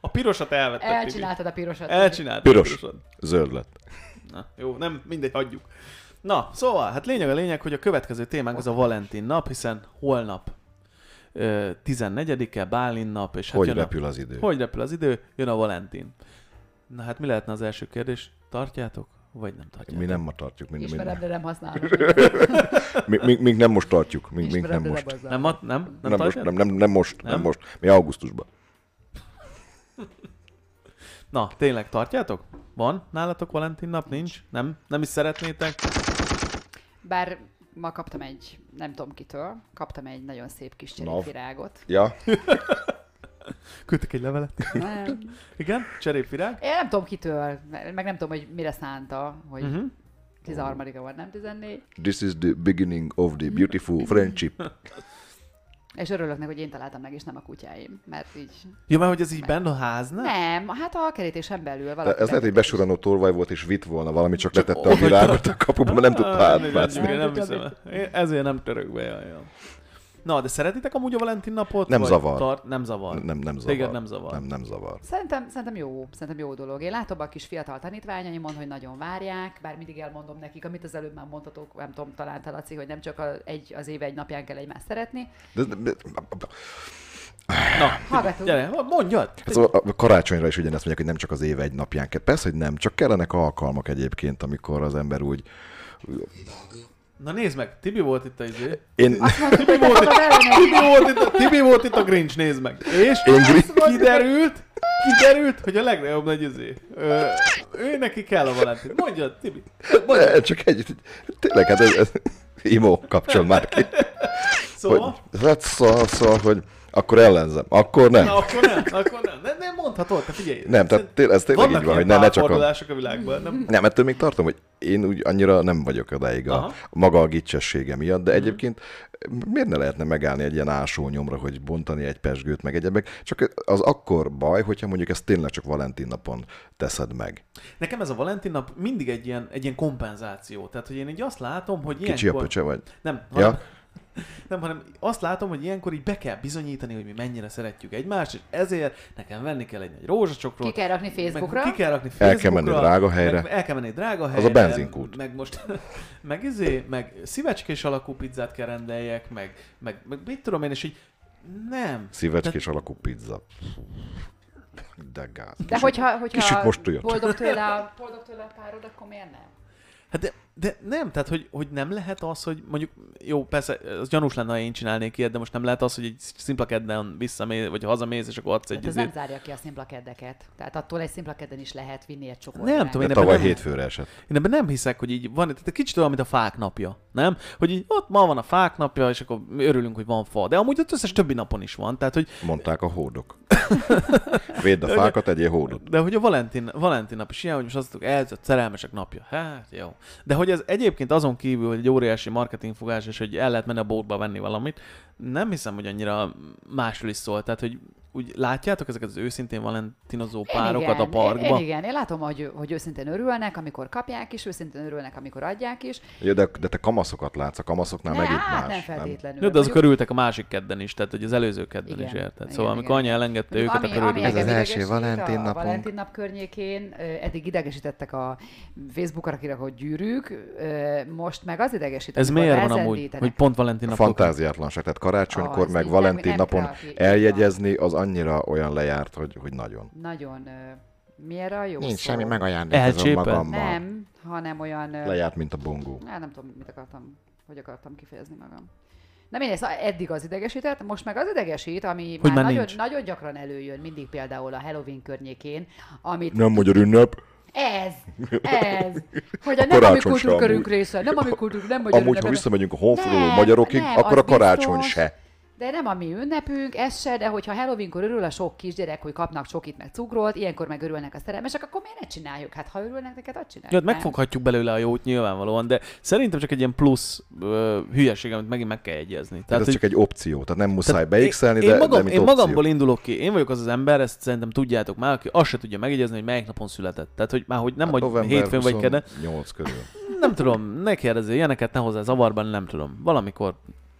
a pirosat elvettem. Elcsináltad a pirosat. Elcsináltam. Piros. A pirosat. Zöld lett. Na, jó, nem, mindegy, hagyjuk. Na, szóval, hát lényeg a lényeg, hogy a következő témánk az a Valentin nap, hiszen holnap ö, 14-e, Bálin nap, és hát Hogy jön repül a, az idő? hogy repül az idő, jön a Valentin. Na hát mi lehetne az első kérdés? Tartjátok, vagy nem tartjátok? Mi nem ma tartjuk, mind, Ismerem, mind, de nem használom. *laughs* mi, mi, mi, nem most tartjuk, mi, mi nem most. nem ma- nem, nem, Nem, most, nem, nem, nem most, nem? Nem? most. Mi augusztusban. Na, tényleg tartjátok? Van nálatok Valentin nap? Nincs? Nem? Nem is szeretnétek? Bár ma kaptam egy, nem tudom kitől, kaptam egy nagyon szép kis cserépvirágot. Ja, *laughs* Küldtek egy levelet? Nem. Igen? Cserépvirág? Én nem tudom kitől, meg nem tudom, hogy mire szánta, hogy Uh-huh. 13-a van, nem 14. this is the beginning of the beautiful friendship. *laughs* És örülök neki, hogy én találtam meg, és nem a kutyáim. Mert így... Ja, mert hogy ez így benne a háznál? Nem, hát a kerítésen belül De valaki. ez lehet, hogy besuranó tolvaj volt, és vitt volna valami, csak letette a ott virágot a kapuba, mert nem tudta átmászni. Nem, nem Nem hiszem. el. Én ezért nem török be, jaj. Na, de szeretitek amúgy a Valentin napot? Nem vagy zavar. Tart? Nem zavar. Nem, nem zavar. Téged nem zavar. Nem, nem zavar. Szerintem, szerintem jó, szerintem jó dolog. Én látom a kis fiatal tanítványaimon, hogy nagyon várják, bár mindig elmondom nekik, amit az előbb már mondhatok, nem tudom, talán te Laci, hogy nem csak a, egy, az év egy napján kell egymást szeretni. De, de, de, Na, Hallgatunk. gyere, mondjad! ez a, karácsonyra is ugyanezt mondják, hogy nem csak az év egy napján kell. Persze, hogy nem, csak kellenek alkalmak egyébként, amikor az ember úgy... Na nézd meg, Tibi volt itt a izé. Én, mondtuk, te volt elvenni. Tibi volt itt a, Tibi volt itt a Grinch, nézd meg. És Én kiderült, kiderült, hogy a legnagyobb nagy izé. Ö, ő neki kell a Valentin. Mondjad, Tibi. de, csak egy... Tényleg, hát ez, ez Imo, kapcsol már ki. Szóval, Hogy, hát szóval, szóval, hogy akkor ellenzem. Akkor nem. na akkor nem, akkor nem. Nem, nem mondhatod, te figyelj. Nem, tehát té- ez tényleg így van, hogy ne, ne csak a... a világban. Nem, Nem, ettől még tartom, hogy én úgy annyira nem vagyok odáig a, Aha. Mhm. maga a gicsessége miatt, de egyébként miért ne lehetne megállni egy ilyen ásó nyomra, hogy bontani egy pesgőt, meg egyebek, csak az akkor baj, hogyha mondjuk ezt tényleg csak Valentin napon teszed meg. Nekem ez a Valentin nap mindig egy ilyen, egy ilyen kompenzáció. Tehát, hogy én így azt látom, hogy Kicsi a ilyenkor... pöcse vagy. Nem, hanem, Ja, nem, hanem azt látom, hogy ilyenkor így be kell bizonyítani, hogy mi mennyire szeretjük egymást, és ezért nekem venni kell egy nagy rózsacsokrot. Ki kell rakni Facebookra. Meg, ki kell rakni El kell Facebookra. menni drága helyre. Meg, el kell menni drága helyre. Az a benzinkút. Meg most, *laughs* meg izé, meg szívecskés alakú pizzát kell rendeljek, meg, meg, meg mit tudom én, és így nem. szívecskés alakú pizza. De gáz. De hogyha, Kicsit hogyha most jött. boldog tőle, a, *laughs* boldog tőle a párod, akkor miért nem? Hát de, de nem, tehát hogy, hogy nem lehet az, hogy mondjuk, jó, persze, az gyanús lenne, ha én csinálnék ilyet, de most nem lehet az, hogy egy szimpla kedden visszamész, vagy hazamész, és akkor adsz egy Hát ez izét. nem zárja ki a szimpla keddeket. Tehát attól egy szimpla kedden is lehet vinni egy csokor. Nem tudom, én tavaly nem- hétfőre esett. Én ebben nem hiszek, hogy így van, tehát kicsit olyan, mint a fák napja, nem? Hogy így ott ma van a fák napja, és akkor örülünk, hogy van fa. De amúgy az összes többi napon is van, tehát hogy, Mondták a hódok. *laughs* Védd a fákat, egyél hódot. de hogy a Valentin, Valentin nap is ilyen, hogy most azt mondjuk, ez a szerelmesek napja. Hát jó. De hogy ez egyébként azon kívül, hogy egy óriási marketingfogás, és hogy el lehet menni a boltba venni valamit, nem hiszem, hogy annyira másról is szól. Tehát, hogy úgy látjátok ezeket az őszintén valentinozó párokat a parkba? Én, igen, én látom, hogy, hogy őszintén örülnek, amikor kapják is, őszintén örülnek, amikor adják is. Ja, de, de te kamaszokat látsz, a kamaszoknál Ne, megint hát más. nem feltétlenül. Jó, de azok örültek a másik kedden is, tehát hogy az előző kedden Igen, is érted. igen, Szóval igen. amikor anya elengedte őket, Ami- akkor. Ez az első Valentin A napunk. Valentin nap környékén eddig idegesítettek a Facebookra kirakott gyűrűk, ö, most meg az idegesít, Ez miért van amúgy, hogy pont Valentin A napok? fantáziátlanság, tehát karácsonykor, Az, meg így Valentin nem- nem napon eljegyezni, az annyira olyan lejárt, hogy, hogy nagyon. Nagyon... Miért a jó Nincs szó? semmi megajándékozom magammal. Nem, hanem olyan... Lejárt, mint a bongó. Á, nem tudom, mit akartam, hogy akartam kifejezni magam. Nem én, ez eddig az idegesített, most meg az idegesít, ami Hogy már már nagyon, nagyon gyakran előjön, mindig például a Halloween környékén, amit Nem magyar ünnep. Ez, ez, hogy a *laughs* A nem a mi kultúrkörünk része, nem a mi kultúrunk, nem magyar Amúgy, ha visszamegyünk a honfoglaló magyarokig, nem, akkor a karácsony biztos. se. De nem a mi ünnepünk, ez se, de hogyha Halloweenkor örül a sok kisgyerek, hogy kapnak csokit meg cukrot, ilyenkor meg örülnek a szerelmesek, akkor miért ne csináljuk? Hát ha örülnek neked, azt csináljuk. Ja, hát megfoghatjuk belőle a jót nyilvánvalóan, de szerintem csak egy ilyen plusz ö, hülyeség, amit megint meg kell jegyezni. Tehát ez hogy- csak egy opció, tehát nem muszáj tehát beixelni, én, de, én, magam, de mint én opció. magamból indulok ki. Én vagyok az az ember, ezt szerintem tudjátok már, aki azt se tudja megjegyezni, hogy melyik napon született. Tehát, hogy már hogy nem Hát vagy hétfőn vagy kedden. 28 körül. Nem tudom, ne kérdezzél, ilyeneket ne hozzá zavarban, nem tudom. Valamikor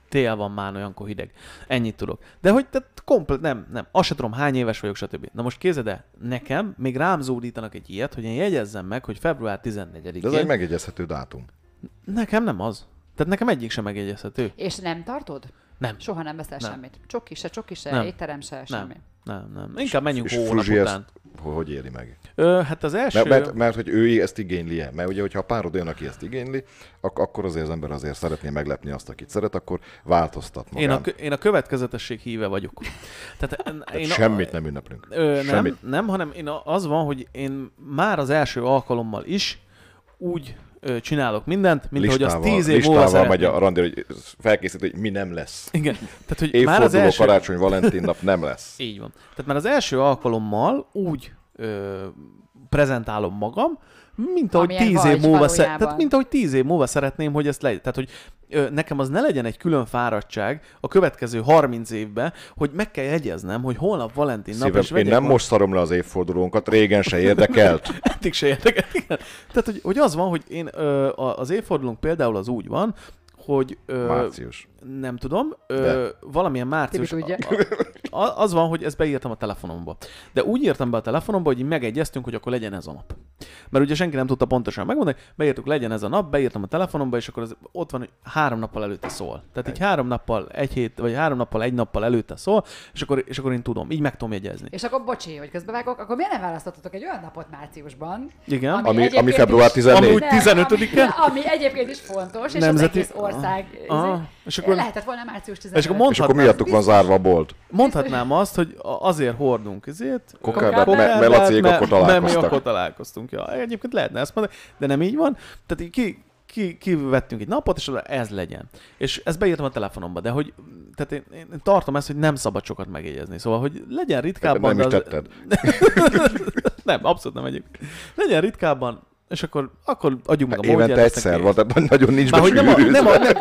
tél van már olyankor hideg. Ennyit tudok. De hogy tehát komplet, nem, nem. Azt se tudom, hány éves vagyok, stb. Na most képzeld el, nekem még rám zúdítanak egy ilyet, hogy én jegyezzem meg, hogy február 14-én. De ez egy megjegyezhető dátum. Nekem nem az. Tehát nekem egyik sem megjegyezhető. És nem tartod? Nem. Soha nem veszel Nem. semmit. Csoki se, csoki se, Nem. étterem se, semmi. Nem, nem. Inkább menjünk És hónap Fruzsi után. ezt hogy, éli meg? Ö, hát az első... Mert, mert, mert, hogy ő ezt igényli-e? Mert ugye, hogyha a párod olyan, aki ezt igényli, ak- akkor azért az ember azért szeretné meglepni azt, akit szeret, akkor változtat magán. én, a, én a következetesség híve vagyok. Tehát, *laughs* Tehát én semmit nem ünneplünk. Ö, nem, Semmit. nem, hanem én a- az van, hogy én már az első alkalommal is úgy csinálok mindent, mint hogy azt tíz év múlva listával megy szeretném. a randi, hogy felkészít, hogy mi nem lesz. Igen, tehát hogy már az Évforduló, első... karácsony, Valentin nap nem lesz. Így van. Tehát már az első alkalommal úgy ö, prezentálom magam, mint ahogy tíz év múlva, sze- tehát mint ahogy tíz év múlva szeretném, hogy ezt legyen. Tehát, hogy ö, nekem az ne legyen egy külön fáradtság a következő 30 évben, hogy meg kell jegyeznem, hogy holnap Valentin nap, Szívem, és én nem valami- most szarom le az évfordulónkat, régen se érdekelt. *laughs* Eddig se érdekelt, igen. Tehát, hogy, hogy az van, hogy én ö, a- az évfordulónk például az úgy van, hogy ö, Március. nem tudom, De. ö, valamilyen Tibi március, tudja. a- az van, hogy ezt beírtam a telefonomba. De úgy írtam be a telefonomba, hogy így megegyeztünk, hogy akkor legyen ez a nap. Mert ugye senki nem tudta pontosan megmondani, beírtuk, legyen ez a nap, beírtam a telefonomba, és akkor az, ott van, hogy három nappal előtte szól. Tehát így három nappal, egy hét, vagy három nappal, egy nappal előtte szól, és akkor, és akkor én tudom, így meg tudom jegyezni. És akkor bocsi, hogy közbevágok, akkor miért nem választottatok egy olyan napot márciusban? Igen. Ami Ami, egyébként ami február is- 14. Amúgy Nem, 15-e? Ami, ami egyébként is fontos, és Nemzeti- az egész ország... Aha. izé, És akkor- Lehetett volna március 15. És akkor És akkor mondhatnám, miattuk van zárva a bolt. mondhatnám azt, hogy azért hordunk ezért. Kokárdát, Kokárdát, me- mert- akkor Mert mi találkoztak. akkor találkoztunk. Ja, egyébként lehetne ezt mondani, de nem így van. Tehát így ki, ki, kivettünk egy napot, és ez legyen. És ezt beírtam a telefonomba, de hogy tehát én, én tartom ezt, hogy nem szabad sokat megjegyezni. Szóval, hogy legyen ritkábban. Nem is az- tetted. *laughs* nem, abszolút nem egyébként. Legyen ritkábban, és akkor, akkor adjuk meg a Évente módját, aztán egyszer van, tehát nagyon nincs Már hogy nem, a, nem, a, *laughs* nem,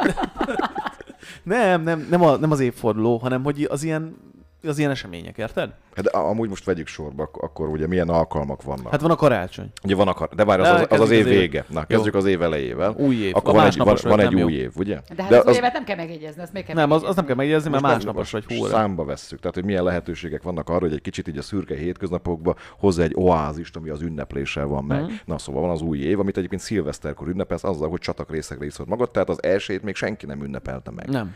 nem, nem, nem, a, nem az évforduló, hanem hogy az ilyen, az ilyen események, érted? Hát De amúgy most vegyük sorba, ak- akkor ugye milyen alkalmak vannak. Hát van a karácsony. Ugye van akar, de várj, az, az, az, az év vége. Na, kezdjük az év elejével. Új év. Akkor A van egy, van, van egy új év, ugye? De hát az, az évet nem kell megjegyezni, azt még kell Nem, az, az nem kell megjegyezni, mert másnapos vagy húra. Számba vesszük, tehát hogy milyen lehetőségek vannak arra, hogy egy kicsit így a szürke hétköznapokba hozzá egy oázist, ami az ünnepléssel van meg. Mhm. Na szóval van az új év, amit egyébként szilveszterkor ünnepelsz azzal, hogy csatak részekre iszod magad, tehát az elsőt még senki nem ünnepelte meg. Nem.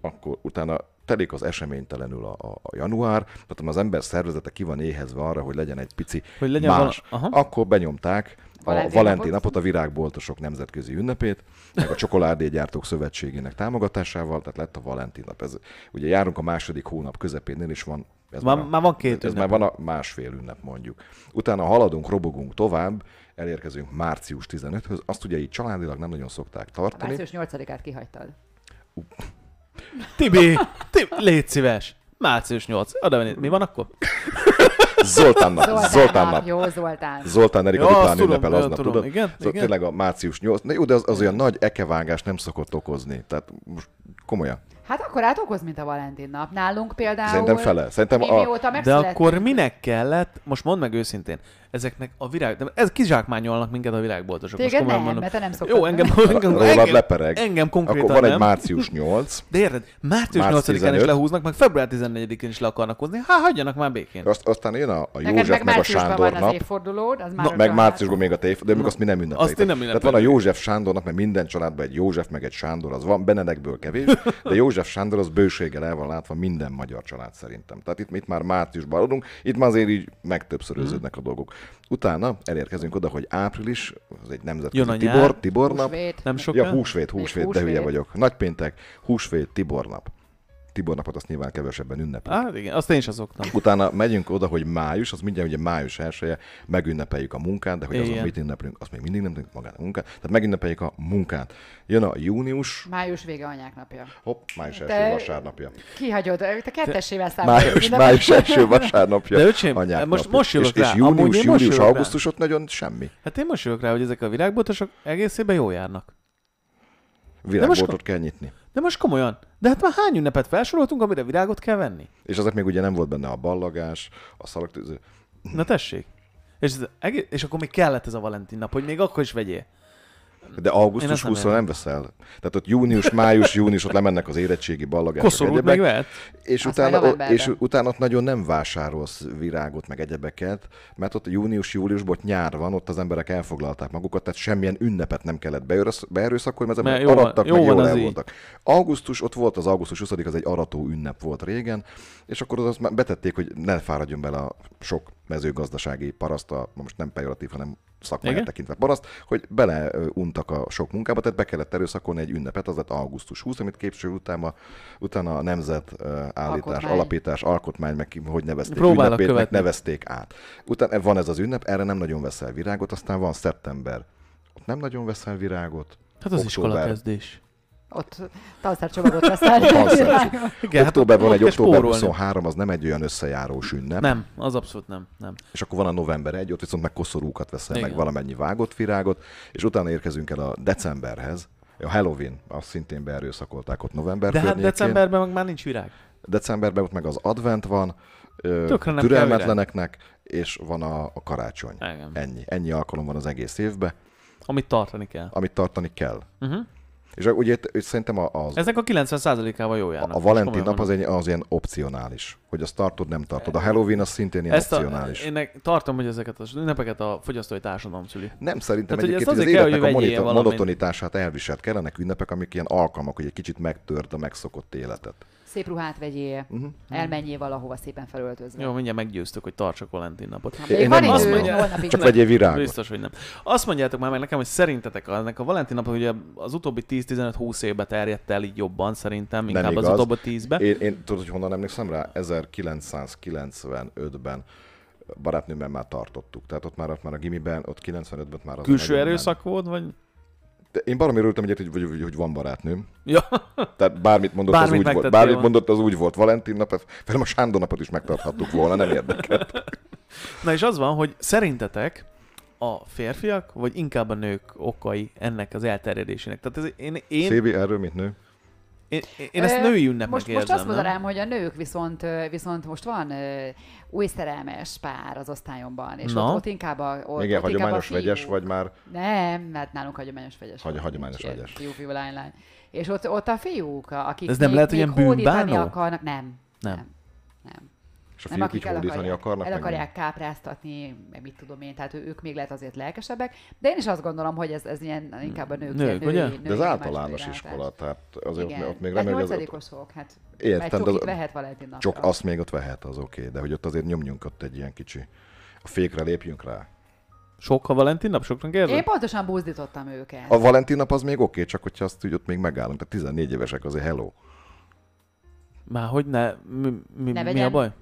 Akkor utána telik az eseménytelenül a, a, a január, tehát az ember szervezete ki van éhezve arra, hogy legyen egy pici Hogy legyen más. vala- Aha. Akkor benyomták a Valentin napot? napot, a virágboltosok nemzetközi ünnepét, meg a Csokoládégyártók Szövetségének támogatásával, tehát lett a Valentin nap. Ez, ugye járunk a második hónap közepénél, és van ez Már- a- már van két Ez ünnep. már van a másfél ünnep mondjuk. Utána haladunk, robogunk tovább, elérkezünk március 15-höz, azt ugye így családilag nem nagyon szokták A tartani. március 8-át kihagytad. Tibi, Tibi, légy szíves. Március 8. Oda venni. Mi van akkor? Zoltán nap, Zoltán, Zoltán nap. Jó, Zoltán. Zoltán Erika Ja, duplán tudom, ünnepel aznap, tudom, tudod? igen, Szóval igen. tényleg a március 8. Na jó, de az, az olyan nagy ekevágás nem szokott okozni. Tehát most komolyan. Hát akkor átokoz, mint a Valentin nap. Nálunk például... Szerintem fele. Szerintem a, De akkor minek kellett, most mondd meg őszintén, ezeknek a virág, de ez kizsákmányolnak minket a virágboltosok. most Téged komolyan nem, mondom. mert te nem szoktad. Jó, engem, engem, rólad engem, lepereg. engem konkrétan Akkor van egy március 8. De érted, március Március 8-án is 15. lehúznak, meg február 14-én is le akarnak hozni. Hát hagyjanak már békén. Azt, aztán jön a, a József meg meg a Sándor nap. évfordulód, az már Na, rögtön Meg már- márciusban még a tév, de még azt mi nem ünnepeljük. Azt én nem Tehát van a. József Sándornak, mert minden családban egy József meg egy Sándor, az van, Benedekből kevés, de József Sándor az bőséggel el van látva minden magyar család szerintem. Tehát itt, itt már márciusban adunk, itt már azért így megtöbbszöröződnek a dolgok. Utána elérkezünk oda, hogy április, az egy nemzetközi Jön. Tibor, Tibor nap. Húsvét. Nem sokkal? Ja, húsvét, húsvét, de hülye húsvét. vagyok. Nagypéntek, húsvét, Tibor nap. Tibor napot azt nyilván kevesebben ünneplik. Hát igen, azt én sem szoktam. Utána megyünk oda, hogy május, az mindjárt ugye május elsője, megünnepeljük a munkát, de hogy azon Igen. mit ünneplünk, azt még mindig nem tudjuk magát a munkát. Tehát megünnepeljük a munkát. Jön a június, Május vége anyák napja. hopp, május első vasárnapja. Kihagyod, te kettessével számolod. Május, május első vasárnapja. De öcsém, anyák most- napja. most jövök és, rá. és június, július, rá. augusztus ott nagyon semmi. Hát én most jövök rá, hogy ezek a virágboltosok egész évben jól járnak. Virágboltot kell nyitni. De most komolyan. De hát már hány ünnepet felsoroltunk, amire virágot kell venni? És azért még ugye nem volt benne a ballagás, a szalagtűző. Na tessék. És, ez és akkor még kellett ez a Valentin nap, hogy még akkor is vegyél. De augusztus azt nem 20 nem veszel. Tehát ott június, május, *laughs* június, ott lemennek az érettségi ballagások. Koszorút egyebek. meg vehet. És Azt utána, és utána ott nagyon nem vásárolsz virágot, meg egyebeket, mert ott június-júliusban ott nyár van, ott az emberek elfoglalták magukat, tehát semmilyen ünnepet nem kellett beerősz- beerőszakolni, mert az emberek arattak, jó meg jól el voltak. Augusztus, ott volt az augusztus 20 az egy arató ünnep volt régen, és akkor az már betették, hogy ne fáradjon bele a sok mezőgazdasági paraszta, most nem pejoratív, hanem szakmáját Igen? tekintve paraszt, hogy beleuntak a sok munkába, tehát be kellett erőszakolni egy ünnepet, az lett augusztus 20, amit később utána, utána a nemzet állítás, Alkotmány. alapítás, alkotmány, meg hogy nevezték, Próbálok ünnepét, meg követni. nevezték át. Utána van ez az ünnep, erre nem nagyon veszel virágot, aztán van szeptember, ott nem nagyon veszel virágot. Hát az Október. iskola kezdés. Ott tanszercsomagot veszel. *laughs* Igen, október van egy október spórolni. 23, az nem egy olyan összejárós ünnep. Nem, az abszolút nem. nem. És akkor van a november 1, ott viszont meg koszorúkat veszel, Igen. meg valamennyi vágott virágot, és utána érkezünk el a decemberhez. A Halloween, azt szintén beerőszakolták ott november De hát decemberben meg már nincs virág. Decemberben ott meg az advent van, Tökre türelmetleneknek, és van a, a karácsony. Igen. Ennyi. Ennyi alkalom van az egész évben, Amit tartani kell. amit tartani kell. Uh-huh. És ugye szerintem a- az, Ezek a 90%-ával jó járnak. a Valentin Komolyan nap az, egy, az ilyen opcionális, hogy azt tartod, nem tartod. A Halloween az szintén ilyen Ezt a, opcionális. én nek- tartom, hogy ezeket az ünnepeket a fogyasztói társadalom szüli. Nem, szerintem Tehát, egyébként ezt hogy az azért kell, életnek a hogy vegyél monito- valamit. monotonitását elviselt. Kellenek ünnepek, amik ilyen alkalmak, hogy egy kicsit megtörd a megszokott életet. Szép ruhát vegyél, Uh-huh. elmenjél valahova szépen felöltözve. Jó, mindjárt meggyőztük, hogy tartsak Valentin napot. Hát Én nem azt holnapig Csak vegyél virágot. Biztos, hogy nem. Azt mondjátok már meg nekem, hogy szerintetek ennek a Valentin napok ugye az utóbbi 10-15-20 évben terjedt el így jobban szerintem, Nem inkább az igaz. utóbbi 10-ben. Én, én tudod, hogy honnan emlékszem rá? 1995-ben barátnőmmel már tartottuk. Tehát ott már, ott már a gimiben, ott 95-ben már az Külső erőszak volt, vagy? De én baromi örültem egyet, hogy, hogy, hogy, van barátnőm. Ja, Tehát bármit mondott, Bármit az úgy volt. Bármit volna. mondott, az úgy volt. Valentin nap, fel a Sándor napot is megtarthattuk volna, nem érdekelt. na és az van, hogy szerintetek a férfiak, vagy inkább a nők okai ennek az elterjedésének? Tehát ez, én, én, Szébi, erről mint nő? Én, én ezt női ünnepnek most, érzem, most azt nem? mondanám, hogy a nők viszont, viszont most van ö, új szerelmes pár az osztályomban, és Na. ott, ott inkább a, ott, ilyen ott inkább a hagyományos vegyes, vagy már Nem, mert nálunk hagyományos vegyes. Hagy- hagyományos nincs vegyes. Fiú, fiú, lány, lány. És ott, ott a fiúk, akik Ez nem még, lehet, hogy ilyen bűnbánó? akarnak, nem. Nem. Nem. nem. És a Nem, fiúk akik így el akarják, akarnak. el meg akarják kápráztatni, meg mit tudom én, tehát ők még lehet azért lelkesebbek, de én is azt gondolom, hogy ez, ez ilyen inkább a nők, Nők, ilyen ugye? női, De az női általános iskola, tehát azért Igen. ott, még Tehát remélem, hogy az, nyolcadikosok, hát Értem, de az- vehet Valentin napra. csak azt még ott vehet, az oké, de hogy ott azért nyomjunk ott egy ilyen kicsi, a fékre lépjünk rá. Sok a Valentin nap? Soknak érzed? Én pontosan buzdítottam őket. A Valentin nap az még oké, csak hogyha azt úgy ott még megállunk, tehát 14 évesek azért hello. Már hogy ne, mi, mi, Ne mi a baj?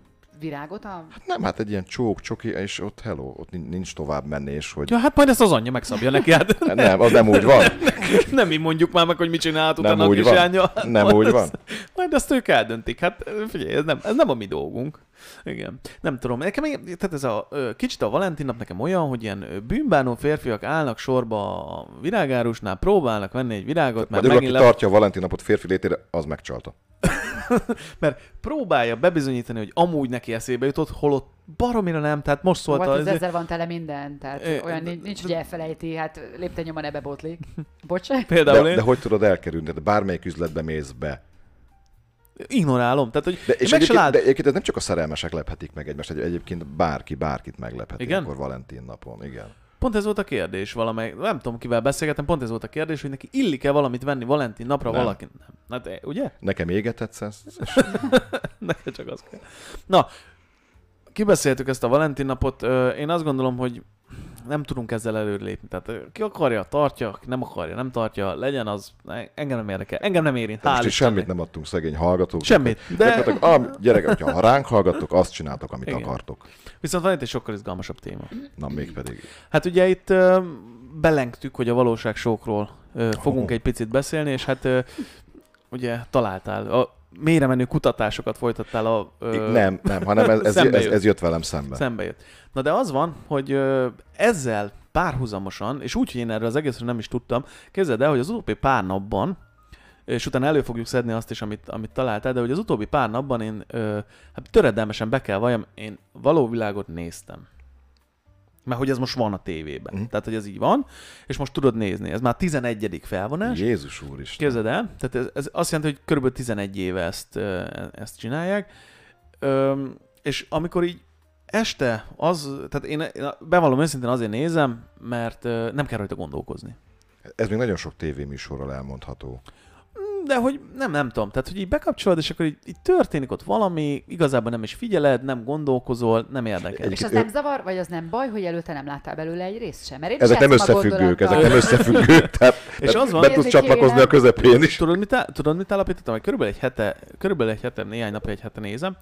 Virágot a... Nem, hát egy ilyen csók, csoki, és ott hello, ott nin- nincs tovább menés, hogy Ja, hát majd ezt az anyja megszabja neki, hát *laughs* nem, az nem úgy van. *laughs* nem mi mondjuk már meg, hogy mit csinált Nem utána a úgy van. kislánya. Nem úgy van. Majd azt ők eldöntik. Hát figyelj, ez nem, ez nem a mi dolgunk. Igen. Nem tudom. Nekem tehát ez a kicsit a Valentin nap nekem olyan, hogy ilyen bűnbánó férfiak állnak sorba a virágárusnál, próbálnak venni egy virágot, mert Magyarul, aki megint le, tartja a Valentin napot férfi létére, az megcsalta. *laughs* mert próbálja bebizonyítani, hogy amúgy neki eszébe jutott, holott baromira nem, tehát most szólt Volt, a, ez ezzel van tele minden, tehát Ö, olyan nincs, nincs, hogy elfelejti, hát lépten nyomon ebbe botlik. *laughs* Bocsánat. például De, én de hogy tudod elkerülni? Tehát bármelyik üzletbe mész be. ignorálom. Tehát, hogy De, és meg egyébként, lát... de egyébként ez nem csak a szerelmesek lephetik meg egymást, egy- egyébként bárki, bárkit meglepheti Igen? akkor Valentin napon, igen. Pont ez volt a kérdés valamely, nem tudom kivel beszélgetem, pont ez volt a kérdés, hogy neki illik-e valamit venni Valentin napra Nem. valaki. Nem. Hát, eh, ugye? Nekem égetett szesz, *laughs* Neked csak az kell. Na, kibeszéltük ezt a Valentin napot. Én azt gondolom, hogy nem tudunk ezzel előrelépni. Tehát ki akarja, tartja, ki nem akarja, nem tartja, legyen az, engem nem érdekel, engem nem érint. most is semmit nem adtunk szegény hallgatóknak. Semmit, De... de Ah, gyerekek, ha ránk hallgattok, azt csináltok, amit Igen. akartok. viszont van itt egy sokkal izgalmasabb téma. Na, mégpedig. Hát ugye itt ö, belengtük, hogy a valóságsókról ö, fogunk Oh. egy picit beszélni, és hát ö, ugye találtál, a mélyre menő kutatásokat folytattál a... Ö, Nem, nem, hanem ez, ez, ez, jött. ez jött velem szembe. Szembe jött. Na de az van, hogy ö, ezzel párhuzamosan, és úgy, hogy én erről az egészről nem is tudtam, képzeld el, hogy az utóbbi pár napban, és utána elő fogjuk szedni azt is, amit, amit találtál, de hogy az utóbbi pár napban én ö, hát töredelmesen be kell valljam, én való világot néztem. Mert hogy ez most van a tévében. Mhm. Tehát, hogy ez így van, és most tudod nézni. Ez már 11. felvonás. Jézus úristen. Képzeld el, tehát ez, ez azt jelenti, hogy körülbelül 11 éve ezt, ezt csinálják. Öm, és amikor így este az, tehát én én bevallom őszintén azért nézem, mert nem kell rajta gondolkozni. Ez még nagyon sok tévéműsorral elmondható. De hogy nem, nem tudom, tehát hogy így bekapcsolod, és akkor így, így történik ott valami, igazából nem is figyeled, nem gondolkozol, nem érdekel. És az nem zavar, vagy az nem baj, hogy előtte nem láttál belőle egy részt sem? Mert én Ezek nem összefüggők, ezek nem összefüggők, tehát *laughs* És az van, be tudsz csatlakozni a közepén is. Tudod, mit, tudod, mit állapítottam? Körülbelül egy hete, körülbelül egy hete, néhány napja egy hete nézem,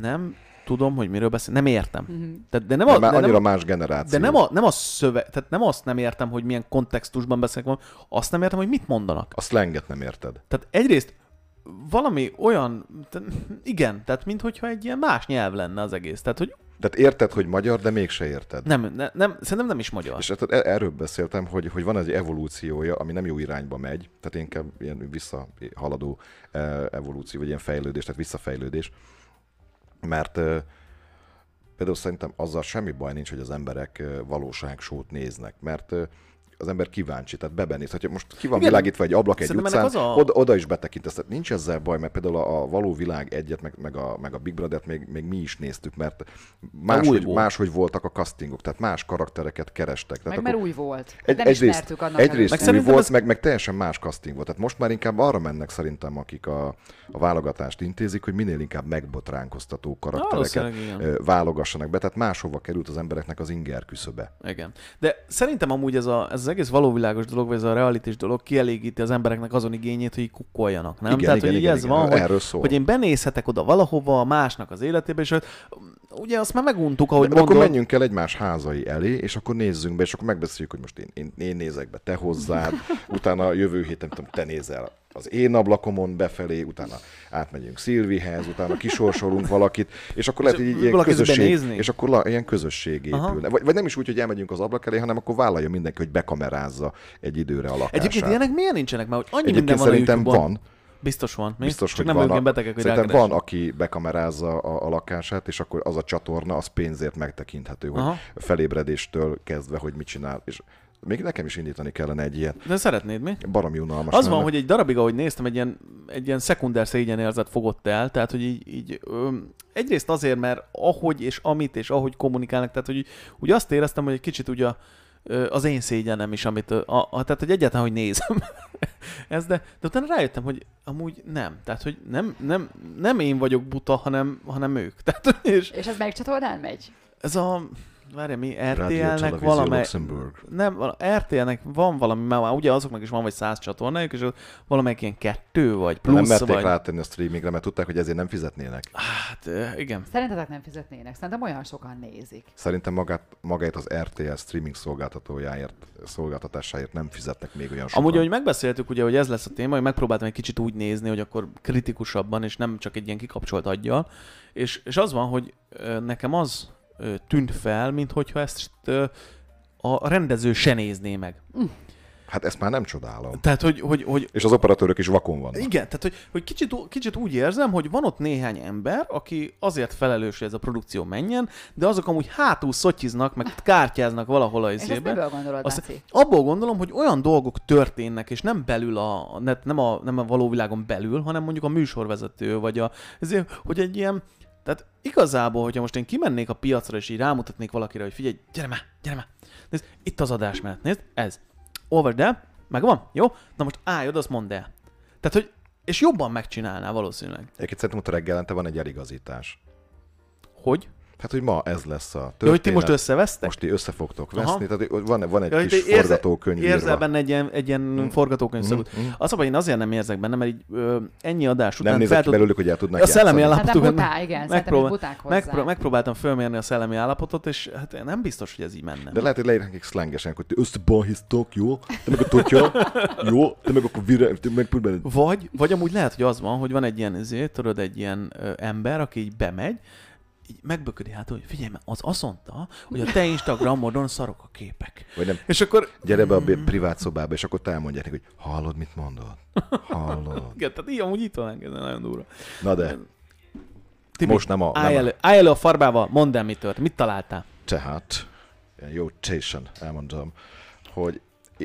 nem tudom, hogy miről beszél, nem értem. Mhm. Tehát, de nem, Nem, a, már de nem, annyira más generáció. De nem a, nem a szöveg, tehát nem azt nem értem, hogy milyen kontextusban beszélnek, van, azt nem értem, hogy mit mondanak. A slanget nem érted. Tehát egyrészt valami olyan, te- igen, tehát minthogyha egy ilyen más nyelv lenne az egész. Tehát, hogy Tehát érted, hogy magyar, de mégse érted. nem, ne, nem szerintem nem is magyar. És hát e- erről beszéltem, hogy, hogy van egy evolúciója, ami nem jó irányba megy, tehát inkább ilyen visszahaladó eh, evolúció, vagy ilyen fejlődés, tehát visszafejlődés. Mert például szerintem azzal semmi baj nincs, hogy az emberek valóságsót néznek, mert az ember kíváncsi, tehát bebenéz. Hogyha most ki van Igen. világítva egy ablak egy Szerintem utcán, az a- oda, oda, is betekintesz. Tehát nincs ezzel baj, mert például a, a való világ egyet, meg, meg, a, meg a Big Brother-t még, még mi is néztük, mert új máshogy, volt. máshogy voltak a castingok, tehát más karaktereket kerestek. Tehát Meg mert új volt. egy, nem egyrészt, ismertük annak egyrészt. Meg új volt, ez- meg, meg teljesen más casting volt. Tehát most már inkább arra mennek szerintem, akik a, a válogatást intézik, hogy minél inkább megbotránkoztató karaktereket válogassanak be, tehát máshova került az embereknek az inger küszöbe. Igen. De szerintem amúgy ez, a, ez az egész valóvilágos dolog, vagy ez a realitis dolog kielégíti az embereknek azon igényét, hogy kukkoljanak, nem? Igen, Tehát, igen, hogy így igen, ez igen. van, hogy, Erről szól. hogy én benézhetek oda valahova másnak az életébe, és hogy ugye azt már meguntuk, ahogy De akkor mondod. menjünk el egymás házai elé, és akkor nézzünk be, és akkor megbeszéljük, hogy most én, én, én nézek be, te hozzád, *laughs* utána a jövő héten, nem tudom, te nézel az én ablakomon befelé, utána átmegyünk Szilvihez, utána kisorsolunk valakit, és akkor lehet, hogy így ilyen közösség, és akkor la, ilyen közösség Aha. épülne. Vagy, vagy, nem is úgy, hogy elmegyünk az ablak elé, hanem akkor vállalja mindenki, hogy bekamerázza egy időre a lakását. Egyébként ilyenek miért nincsenek? Mert hogy annyi Egyébként minden van a szerintem YouTube-on. van, Biztos van. Mi? Biztos, Csak hogy nem van. A, betegek, hogy szerintem van, aki bekamerázza a, a lakását, és akkor az a csatorna, az pénzért megtekinthető, hogy Aha. felébredéstől kezdve, hogy mit csinál. És még nekem is indítani kellene egy ilyet. De szeretnéd mi? Baromi unalmas. Az lenne. van, hogy egy darabig, ahogy néztem, egy ilyen, egy ilyen szekunder szégyenérzet fogott el, tehát hogy így, így öm, egyrészt azért, mert ahogy és amit és ahogy kommunikálnak, tehát hogy úgy, azt éreztem, hogy egy kicsit ugye az én szégyenem is, amit, a, a, tehát hogy egyáltalán, hogy nézem *laughs* ez, de, de utána rájöttem, hogy amúgy nem, tehát hogy nem, nem, nem én vagyok buta, hanem, hanem ők. *laughs* Tehát, és És ez melyik csatornán megy? ez a, várja mi, RTL-nek valamely, Luxemburg. nem, RTL-nek van valami, már ugye azoknak is van vagy száz csatornájuk, és valamelyik ilyen kettő, vagy De nem plusz, merték vagy... rátenni a streamingre, mert tudták, hogy ezért nem fizetnének. Hát igen. Szerintetek nem fizetnének? Szerintem olyan sokan nézik. Szerintem magát, magáért az RTL streaming szolgáltatójáért, szolgáltatásáért nem fizetnek még olyan sokan. Amúgy, ahogy megbeszéltük, ugye, hogy ez lesz a téma, hogy megpróbáltam egy kicsit úgy nézni, hogy akkor kritikusabban, és nem csak egy ilyen kikapcsolt aggyal. És, és az van, hogy nekem az ö, tűnt fel, mint hogyha ezt ö, a rendező se nézné meg. Hát ezt már nem csodálom. Tehát, hogy, hogy, hogy És az operatőrök is vakon vannak. Igen, tehát hogy, hogy kicsit, kicsit úgy érzem, hogy van ott néhány ember, aki azért felelős, hogy ez a produkció menjen, de azok amúgy hátul szotyiznak, meg kártyáznak valahol a És ezt izébe. miből gondolod, Azt, Laci? abból gondolom, hogy olyan dolgok történnek, és nem belül a, net- nem a, nem a való világon belül, hanem mondjuk a műsorvezető, vagy a, ezért, hogy egy ilyen, tehát igazából, hogyha most én kimennék a piacra, és így rámutatnék valakire, hogy figyelj, gyere már, gyere már, nézd, itt az adásmenet, nézd, ez, olvasd el, megvan, jó? Na most állj oda, azt mondd el. Tehát, hogy, és jobban megcsinálná valószínűleg. Egyébként szerintem ott reggelente van egy eligazítás. Hogy? Hát, hogy ma ez lesz a történet. Ja, hogy ti most összevesztek? Most ti össze fogtok Aha. veszni, tehát van, van egy Ja, kis te érze- forgatókönyv Érzel írva. benne egy ilyen, egy ilyen forgatókönyv Mm, mm, mm. Az, hogy én azért nem érzek benne, mert így ö, ennyi adás után Nem nézek ki tud- belőlük, hogy el tudnak A szellemi Hát butá, igen, megpróbál- buták hozzá. Megpró- megpróbáltam fölmérni a szellemi állapotot, és hát nem biztos, hogy ez így menne. De lehet, hogy leírnak nekik szlengesen, hogy ti összebalhiztok, jó? Te meg a totya, jó? Te meg akkor vire, te meg. Vagy, vagy amúgy lehet, hogy az van, hogy van egy ilyen, izé, tudod, egy ilyen ember, aki így bemegy, így megböködi hát, hogy figyelj, mert az azt mondta, hogy a te Instagramodon szarok a képek. Vagy nem, És akkor, gyere be a privát szobába, és akkor te elmondják hogy hallod, mit mondod? Hallod. igen, tehát így amúgy itt van engem, nagyon durva. Na de, Tibi, most nem a... állj, Nem a elő, állj elő a farbával, mondd el, mi tört, mit találtál? tehát, jó tésen elmondom, hogy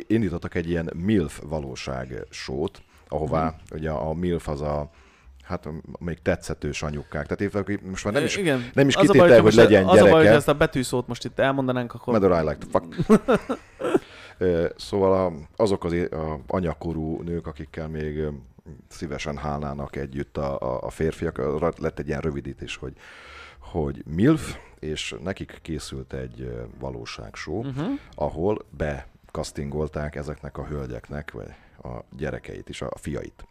indítottak egy ilyen MILF valóság sót, ahová Mhm. ugye a MILF az a hát még tetszetős anyukák. Tehát hogy most már nem is, Igen. nem is Az baj, kitétel, hogyha hogy legyen Az a baj, hogy gyereke. ezt a betűszót most itt elmondanánk, akkor... Whether I like to fuck. *laughs* Szóval a, azok az a anyakorú nők, akikkel még szívesen hálnának együtt a, a, a férfiak, lett egy ilyen rövidítés, hogy, hogy MILF, és nekik készült egy ö, valóságshow, Uh-huh. ahol bekasztingolták ezeknek a hölgyeknek, vagy a gyerekeit is, a fiait.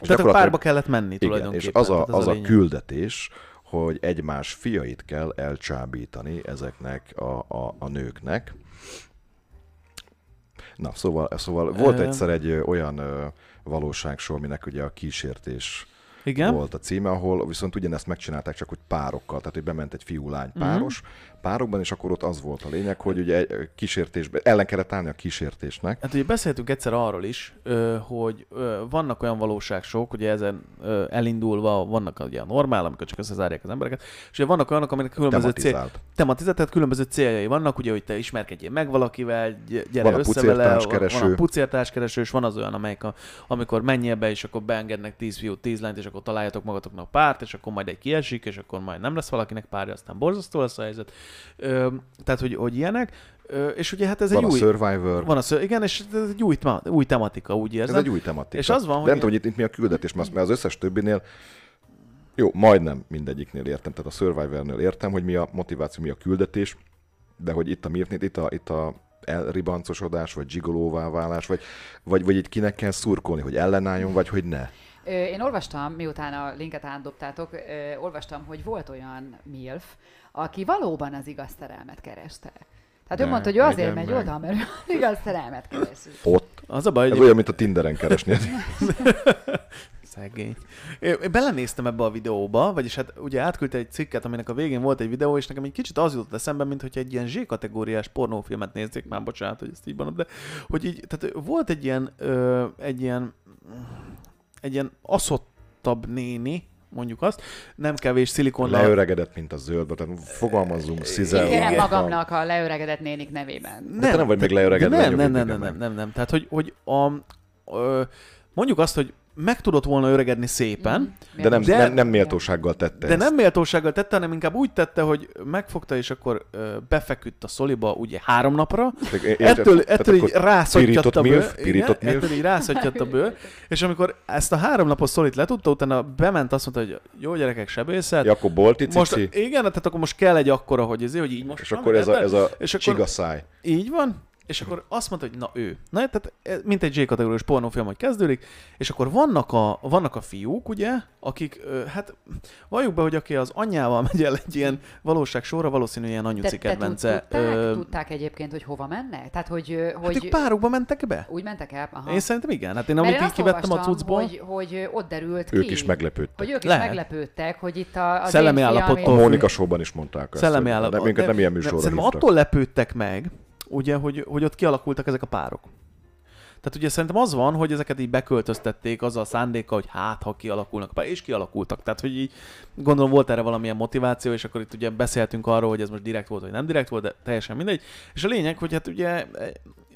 És Tehát a párba kellett menni igen, tulajdonképpen. és az a, az a lényeg. küldetés, hogy egymás fiait kell elcsábítani ezeknek a, a, a nőknek. Na, szóval, szóval volt egyszer egy olyan ö, valóságsó, aminek ugye a kísértés Igen? volt a címe, ahol viszont ugyanezt megcsinálták, csak hogy párokkal, tehát hogy bement egy fiú-lány páros, párokban, és akkor ott az volt a lényeg, hogy ugye egy kísértésben, ellen kellett állni a kísértésnek. Hát ugye beszéltünk egyszer arról is, hogy vannak olyan valóságsok, ugye ezen elindulva vannak ugye a normál, amikor csak összezárják az embereket, és ugye vannak olyanok, aminek különböző cél, Tematizált. tehát különböző céljai vannak, ugye, hogy te ismerkedjél meg valakivel, gy- gyere Van össze vele, van a pucértárskereső, és van az olyan, amelyik a, amikor menjél be, és akkor beengednek 10 fiút, 10 lányt, és akkor találjatok magatoknak párt, és akkor majd egy kiesik, és akkor majd nem lesz valakinek párja, aztán borzasztó lesz a helyzet. Ö, tehát, hogy, hogy ilyenek. Ö, és ugye hát ez Van egy a új... Survivor, Van a ször, igen, és ez egy új, új tematika, úgy ez érzem. egy új tematika. És az van, De hogy- nem tudom, hogy itt, itt mi a küldetés, mert az összes többinél jó, majdnem mindegyiknél értem, tehát a Survivornél értem, hogy mi a motiváció, mi a küldetés, de hogy itt a Mirtnét, itt a, itt a elribancosodás, vagy zsigolóvá válás, vagy, vagy, vagy itt kinek kell szurkolni, hogy ellenálljon, vagy hogy ne. Én olvastam, miután a linket átdobtátok, olvastam, hogy volt olyan MILF, aki valóban az igaz szerelmet kereste. Tehát ő Ne, mondta, hogy ő azért megy meg. oda, mert ő az igaz szerelmet keresi. Ott. Az a baj, Ez hogy olyan, mint a Tinderen keresni. *laughs* Szegény. Én én belenéztem ebbe a videóba, vagyis hát ugye átküldte egy cikket, aminek a végén volt egy videó, és nekem egy kicsit az jutott eszembe, mint hogy egy ilyen Z-kategóriás pornófilmet nézzék, már bocsánat, hogy ezt így mondom, de hogy így, tehát volt egy ilyen, ö, egy ilyen, egy ilyen aszottabb néni, mondjuk azt, nem kevés szilikonnal. Leöregedett, mint a zöld, tehát fogalmazzunk, szizel. Igen. magamnak a leöregedett nénik nevében. De te nem vagy még leöregedve, nem, nem, nem, meg. nem, nem, nem, nem. Tehát, hogy, hogy a, ö, mondjuk azt, hogy meg tudott volna öregedni szépen, De nem, De- nem, nem méltósággal tette De ezt. nem méltósággal tette, hanem inkább úgy tette, hogy megfogta, és akkor ö, befeküdt a szoliba ugye három napra. Ettől, ettől így akkor rászottyant pirított a bőr. milf, pirított igen, milf. ettől így rászottyant a bőr. És amikor ezt a három napos szolit letudta, utána bement, azt mondta, hogy jó gyerekek, sebészet. Ja, akkor bolti most, cici, igen, tehát akkor most kell egy akkora, hogy ez, hogy így most és van, akkor ez a, ez a és akkor, csiga száj. így van, és akkor azt mondta, hogy na ő. Na, tehát ez mint egy J-kategóriás pornófilm, hogy kezdődik, és akkor vannak a, vannak a fiúk, ugye, akik, hát valljuk be, hogy aki az anyjával *laughs* megy el egy ilyen valóság sorra, valószínűleg ilyen Te, anyuci te kedvence. tudták, Ö, tudták egyébként, hogy hova mennek? Tehát, hogy, ö, hát hogy ők párokba mentek be? úgy mentek el? Aha. Én szerintem igen. Hát én Mert amit én így azt kivettem a cuccból, Hogy, hogy ott derült Ők ki, is meglepődtek. hogy ők is Lehet. meglepődtek, hogy itt a, az Szellemi én fiam állapottól A Mónika Showban is mondták ezt. szellemi hogy- állapot. De minket nem ilyen műsorra Szerintem attól lepődtek meg, ugye, hogy, hogy ott kialakultak ezek a párok. Tehát ugye szerintem az van, hogy ezeket így beköltöztették azzal a szándéka, hogy hát, ha kialakulnak, és kialakultak. Tehát, hogy így gondolom volt erre valamilyen motiváció, és akkor itt ugye beszéltünk arról, hogy ez most direkt volt, vagy nem direkt volt, de teljesen mindegy. És a lényeg, hogy hát ugye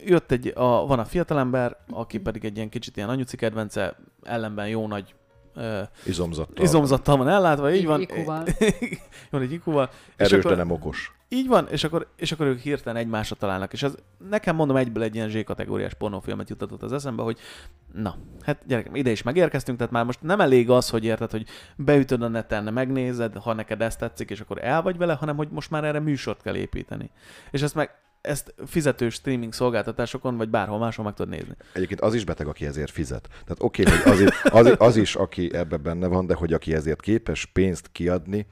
jött egy, a, van a fiatalember, aki pedig egy ilyen kicsit ilyen anyuci kedvence, ellenben jó nagy Izomzattal. izomzattal van ellátva, így van. IQ-val. *laughs* van egy ikuval. És Erős, de akkor- nem okos. így van, és akkor, és akkor ők hirtelen egymásra találnak. És ez nekem mondom egyből egy ilyen Z-kategóriás pornófilmet jutatott az eszembe, hogy na, hát gyerekem, ide is megérkeztünk, tehát már most nem elég az, hogy érted, hogy beütöd a neten, megnézed, ha neked ezt tetszik, és akkor el vagy vele, hanem hogy most már erre műsort kell építeni. És ezt meg ezt fizetős streaming szolgáltatásokon, vagy bárhol máshol meg tudod nézni. Egyébként az is beteg, aki ezért fizet. Tehát oké, okay, hogy azért, az, az is, aki ebbe benne van, de hogy aki ezért képes pénzt kiadni,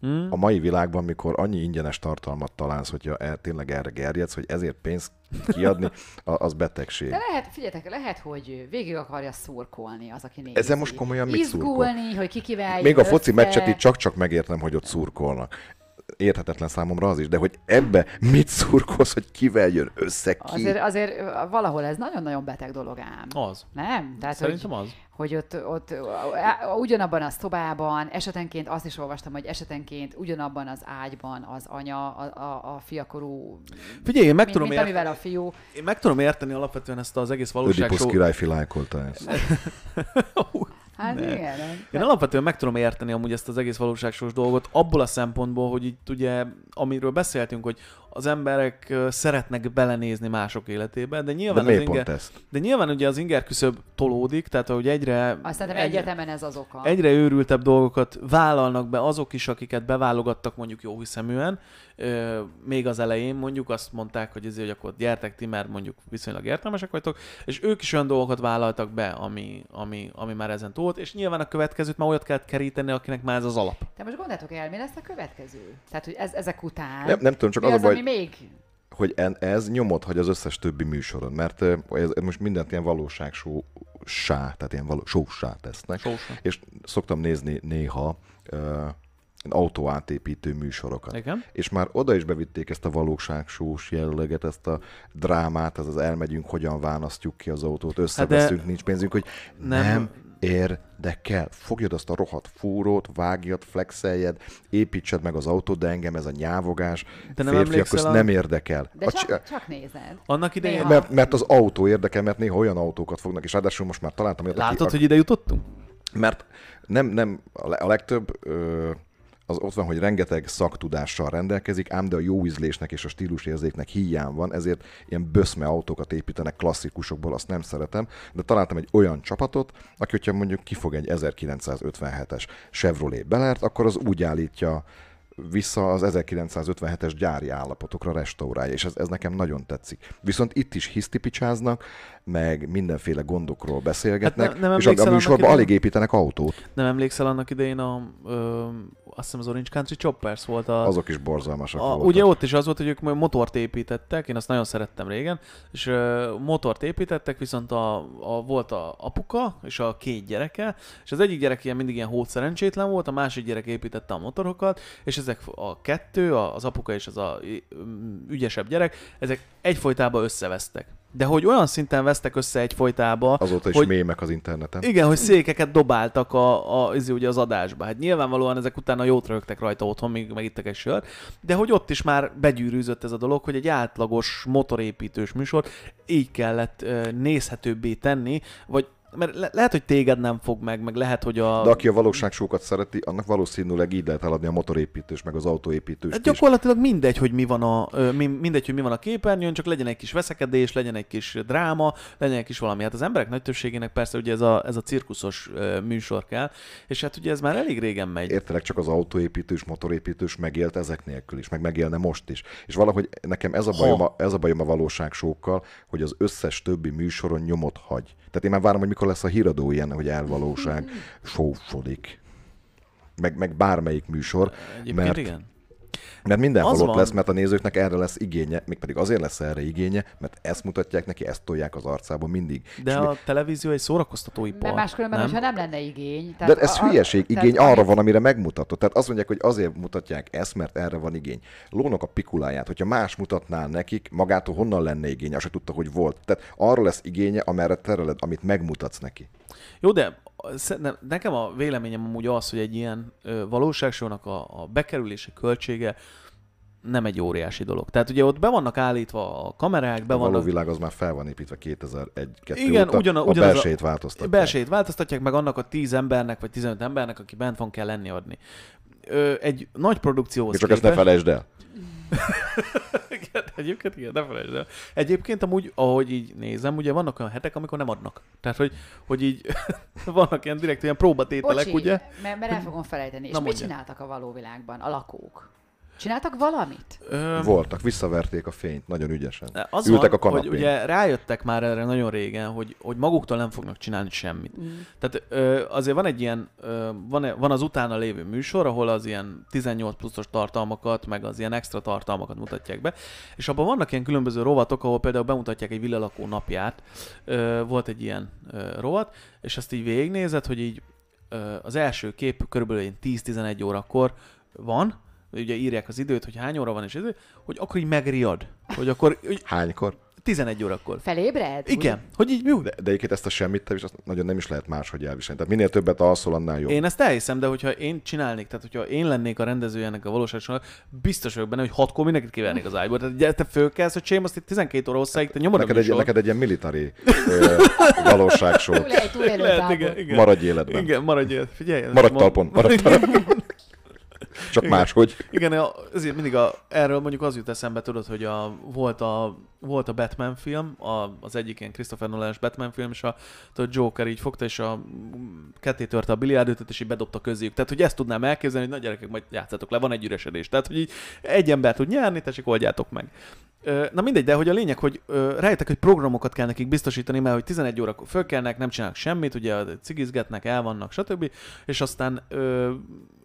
Hmm? a mai világban, mikor annyi ingyenes tartalmat találsz, hogyha el, tényleg erre gerjedsz, hogy ezért pénzt kiadni, a- az betegség. De lehet, figyeljetek, lehet, hogy végig akarja szurkolni az, aki nézi. Ezzel most komolyan mit Izgulni, hogy ki kivel Még a foci össze. meccset itt csak-csak megértem, hogy ott szurkolnak. Érthetetlen számomra az is, de hogy ebbe mit szurkolsz, hogy kivel jön össze ki? Azért, azért valahol ez nagyon-nagyon beteg dolog ám. Az. Nem? Tehát, hogy, Szerintem az. hogy ott, ott ugyanabban a szobában, esetenként azt is olvastam, hogy esetenként ugyanabban az ágyban az anya, a, a, a fiakorú, Figyelj, én meg mint, tudom mint érteni, amivel a fiú. én meg tudom érteni alapvetően ezt az egész valóság Ödipus lájkolta ezt. *laughs* *laughs* Hát igen. Én alapvetően meg tudom érteni amúgy ezt az egész valóságsos dolgot, abból a szempontból, hogy itt ugye, amiről beszéltünk, hogy az emberek szeretnek belenézni mások életébe, de De nyilván, az miért inger, de nyilván ugye az inger küszöb tolódik, tehát hogy egyre, Azt egyre, egyetemen ez az oka. egyre őrültebb dolgokat vállalnak be azok is, akiket beválogattak mondjuk jó hiszeműen. Ö, még az elején mondjuk azt mondták, hogy ezért, hogy akkor gyertek ti, mert mondjuk viszonylag értelmesek vagytok, és ők is olyan dolgokat vállaltak be, ami, ami, ami már ezen túl volt, és nyilván a következőt már olyat kellett keríteni, akinek már ez az alap. Te most gondoltok el, mi lesz a következő? Tehát, hogy ez, ezek után Nem, nem tudom, csak az, az, a baj, ami még hogy ez nyomot hagy az összes többi műsoron, mert ö, ez, ez most mindent ilyen valóság sá, tehát ilyen való, sá tesznek. Sósa. És szoktam nézni néha, ö, autóátépítő műsorokat. Igen. És már oda is bevitték ezt a valóságsós jelleget, ezt a drámát, ez az elmegyünk, hogyan választjuk ki az autót, összeveszünk, nincs pénzünk, hogy Nem. nem, érdekel. Fogjad azt a rohadt fúrót, vágjad, flexeljed, építsed meg az autót, de engem ez a nyávogás, De nem férfiak közt a- nem érdekel. De A csak, csi- csak nézed. Annak idején... Mert, mert az autó érdekel, mert néha olyan autókat fognak, és ráadásul most már találtam olyat, aki- Látod, hogy ide jutottunk? mert nem, nem a legtöbb ö, az ott van, hogy rengeteg szaktudással rendelkezik, ám de a jó ízlésnek és a stílusérzéknek hiány van, ezért ilyen böszme autókat építenek klasszikusokból, azt nem szeretem, de találtam egy olyan csapatot, aki, hogyha mondjuk kifog egy 1957-es Chevrolet Belert, akkor az úgy állítja vissza az 1957-es gyári állapotokra restaurálja, és ez, ez nekem nagyon tetszik. Viszont itt is hisztipicsáznak, meg mindenféle gondokról beszélgetnek, Hát nem- nem és a, a műsorban idején- alig építenek autót. Nem emlékszel annak idején a... Ö, azt hiszem az Orange Country Choppers volt a... Azok is borzalmasak A, voltak. ugye ott is az volt, hogy ők motort építettek, én azt nagyon szerettem régen, és ö, motort építettek, viszont a, a, volt a apuka és a két gyereke, és az egyik gyerek ilyen mindig ilyen hót szerencsétlen volt, a másik gyerek építette a motorokat, és ezek a kettő, az apuka és az a ügyesebb gyerek, ezek egyfolytában összevesztek. De hogy olyan szinten vesztek össze egyfolytába, Azóta is hogy- mémek az interneten. igen, hogy székeket dobáltak a, a, izé, ugye az adásba. Hát nyilvánvalóan ezek utána jót rögtek rajta otthon, még megittek egy sört, de hogy ott is már begyűrűzött ez a dolog, hogy egy átlagos motorépítős műsor így kellett nézhetőbbé tenni, vagy mert le- lehet, hogy téged nem fog meg, meg lehet, hogy a... De aki a valóságsókat szereti, annak valószínűleg így lehet eladni a motorépítős, meg az autóépítős Hát gyakorlatilag mindegy, hogy mi van a, mindegy, hogy mi van a képernyőn, csak legyen egy kis veszekedés, legyen egy kis dráma, legyen egy kis valami. Hát az emberek nagy többségének persze ugye ez a, ez a cirkuszos műsor kell, és hát ugye ez már elég régen megy. Értelek csak az autóépítős, motorépítős megélt ezek nélkül is, meg megélne most is. És valahogy nekem ez a Ha. bajom a, ez a, bajom a valóságsókkal, hogy az összes többi műsoron nyomot hagy. Tehát én már várom, hogy mikor lesz a híradó ilyen, hogy elvalóság sófolik. Meg, meg bármelyik műsor, Egyébként mert igen. Mert mindenhol Az ott van. lesz, mert a nézőknek erre lesz igénye, mégpedig azért lesz erre igénye, mert ezt mutatják neki, ezt tolják az arcába mindig. De És a televízió egy szórakoztatóipar. Mert máskülönben, nem? hogyha nem lenne igény. De ez a- a- hülyeség, tehát igény amit- arra van, amire megmutatod. Tehát azt mondják, hogy azért mutatják ezt, mert erre van igény. Lónak a pikuláját, hogyha más mutatná nekik, magától honnan lenne igény, azt se tudta, hogy volt. Tehát arra lesz igénye, amerre tereled, amit megmutatsz neki. Jó, de nekem a véleményem amúgy az, hogy egy ilyen valóságsónak a, a bekerülési költsége nem egy óriási dolog. Tehát ugye ott be vannak állítva a kamerák, be A vannak világ az már fel van építve 2001-2 Igen, óta, ugyana- a ugyanaz a- belsejét változtatják. belsejét változtatják, meg annak a 10 embernek, vagy 15 embernek, aki bent van, kell lenni adni. Ö, egy nagy produkcióhoz csak ezt ne képest- felejtsd el. *laughs* Igen, egyébként igen, ne felejtsd el. Egyébként amúgy, ahogy így nézem, ugye vannak olyan hetek, amikor nem adnak. Tehát, hogy, hogy így *laughs* vannak ilyen direkt ilyen próbatételek, Bocsi, ugye? Mert, mert el fogom felejteni. És Na, mit mondja. csináltak a való világban a lakók? Csináltak valamit? Ö, Voltak, visszaverték a fényt, nagyon ügyesen. Az Ültek van, a kanapén. hogy ugye rájöttek már erre nagyon régen, hogy, hogy maguktól nem fognak csinálni semmit. Mm. Tehát ö, azért van egy ilyen, ö, van, van az utána lévő műsor, ahol az ilyen 18 pluszos tartalmakat, meg az ilyen extra tartalmakat mutatják be, és abban vannak ilyen különböző rovatok, ahol például bemutatják egy villalakó napját. Ö, volt egy ilyen ö, rovat, és ezt így végignézed, hogy így ö, az első kép körülbelül ilyen 10-11 órakor van, ugye írják az időt, hogy hány óra van, és ez, hogy akkor így megriad. Hogy akkor hogy Hánykor? 11 órakor. Felébred? Igen, hogy így mi? De, de egyébként ezt a semmit te is azt nagyon nem is lehet máshogy elviselni. Tehát minél többet alszol, annál jobb. Én ezt elhiszem, de hogyha én csinálnék, tehát hogyha én lennék a rendezője ennek a valóságosnak, biztos vagyok benne, hogy hatkor mindenkit kivernék az ágyból. Tehát ugye te fölkelsz, hogy sém, azt itt 12 óra hosszáig, te nyomod Neked a egy, neked egy ilyen military ö, *laughs* valóságsó. Maradj életben. Igen, maradj el. Figyelj. Maradj talpon, maradj *laughs* talpon. Csak Igen. máshogy. Igen, a- azért mindig a, erről mondjuk az jut eszembe, tudod, hogy a, volt, a, volt a Batman film, a, az egyik ilyen Christopher nolan Batman film, és a, tudod, Joker így fogta, és a ketté törte a biliárdötöt, és így bedobta közéjük. Tehát, hogy ezt tudnám elképzelni, hogy na gyerekek, majd játszátok le, van egy üresedés. Tehát, hogy így egy ember tud nyerni, tessék, oldjátok meg. Na mindegy, de hogy a lényeg, hogy rájöttek, hogy programokat kell nekik biztosítani, mert hogy 11 órakor fölkelnek, nem csinálnak semmit, ugye cigizgetnek, el vannak, stb. És aztán ö,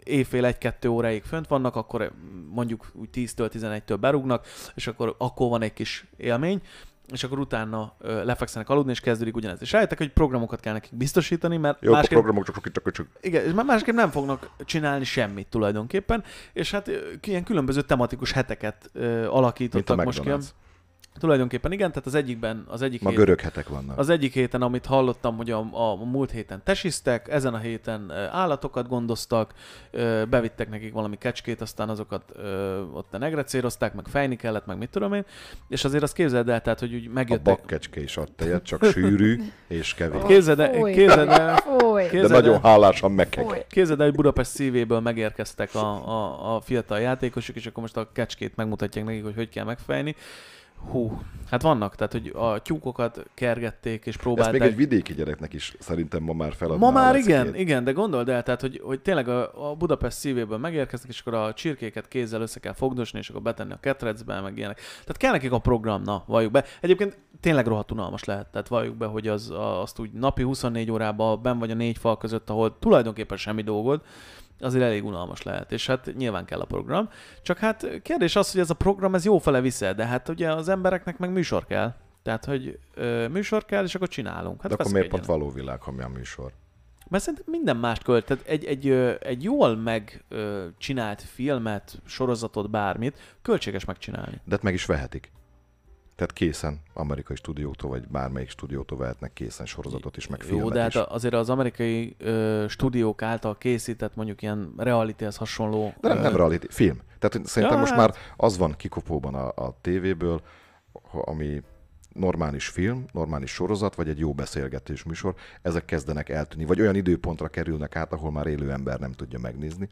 éjfél egy-kettő óráig fönt vannak, akkor mondjuk úgy 10-től 11-től berúgnak, és akkor, akkor van egy kis élmény. és akkor utána ö, lefekszenek aludni, és kezdődik ugyanez. És rájöttek, hogy programokat kell nekik biztosítani, mert Jó, a másképp, programok csak csak csak csak igen, és már másképp nem fognak csinálni semmit tulajdonképpen, és hát ilyen különböző tematikus heteket ö, mint a alakítottak most ki. Tulajdonképpen igen, tehát az egyikben, az egyik Ma hét- görög hetek vannak. az egyik héten, amit hallottam, hogy a, a múlt héten tesisztek, ezen a héten állatokat gondoztak, bevittek nekik valami kecskét, aztán azokat ö, ott negrecérozták, meg fejni kellett, meg mit tudom én, és azért azt képzeld el, tehát, hogy úgy A megjöttek... bakkecske is ad tejet, csak sűrű és kevés. Képzeld el, képzeld el, Fúj. De képzeld nagyon hálásan megkek. Képzeld el, hogy Budapest szívéből megérkeztek a, a, a fiatal játékosok, és akkor most a kecskét megmutatják nekik, hogy hogy kell megfejni. Hú, hát vannak, tehát hogy a tyúkokat kergették és Ezt próbálták. még egy vidéki gyereknek is szerintem ma már feladná Ma már igen, igen, de gondold el, tehát, hogy, hogy tényleg a, a Budapest szívéből megérkeztek, és akkor a csirkéket kézzel össze kell fogdosni, és akkor betenni a ketrecbe, meg ilyenek. Tehát kell nekik a program, na, valljuk be. Egyébként tényleg rohadt unalmas lehet, tehát valljuk be, hogy az, azt úgy napi 24 órában ben vagy a négy fal között, ahol tulajdonképpen semmi dolgod, azért elég unalmas lehet, és hát nyilván kell a program. Csak hát kérdés az, hogy ez a program ez jó fele visze, de hát ugye az embereknek meg műsor kell. Tehát, hogy ö, műsor kell, és akkor csinálunk. Hát De akkor miért pont való világ, ha mi a műsor? Mert szerintem minden mást költ. Tehát egy, egy, egy jól megcsinált filmet, sorozatot, bármit, költséges megcsinálni. De hát meg is vehetik. Tehát készen amerikai stúdiótól, vagy bármelyik stúdiótól vehetnek készen sorozatot is, meg Jó, filmet de hát is. a- azért az amerikai ö, stúdiók által készített mondjuk ilyen realityhez hasonló... De nem, nem reality, film. Tehát szerintem Ja, most hát- már az van kikopóban a, a tévéből, ami normális film, normális sorozat, vagy egy jó beszélgetés műsor, ezek kezdenek eltűnni, vagy olyan időpontra kerülnek át, ahol már élő ember nem tudja megnézni.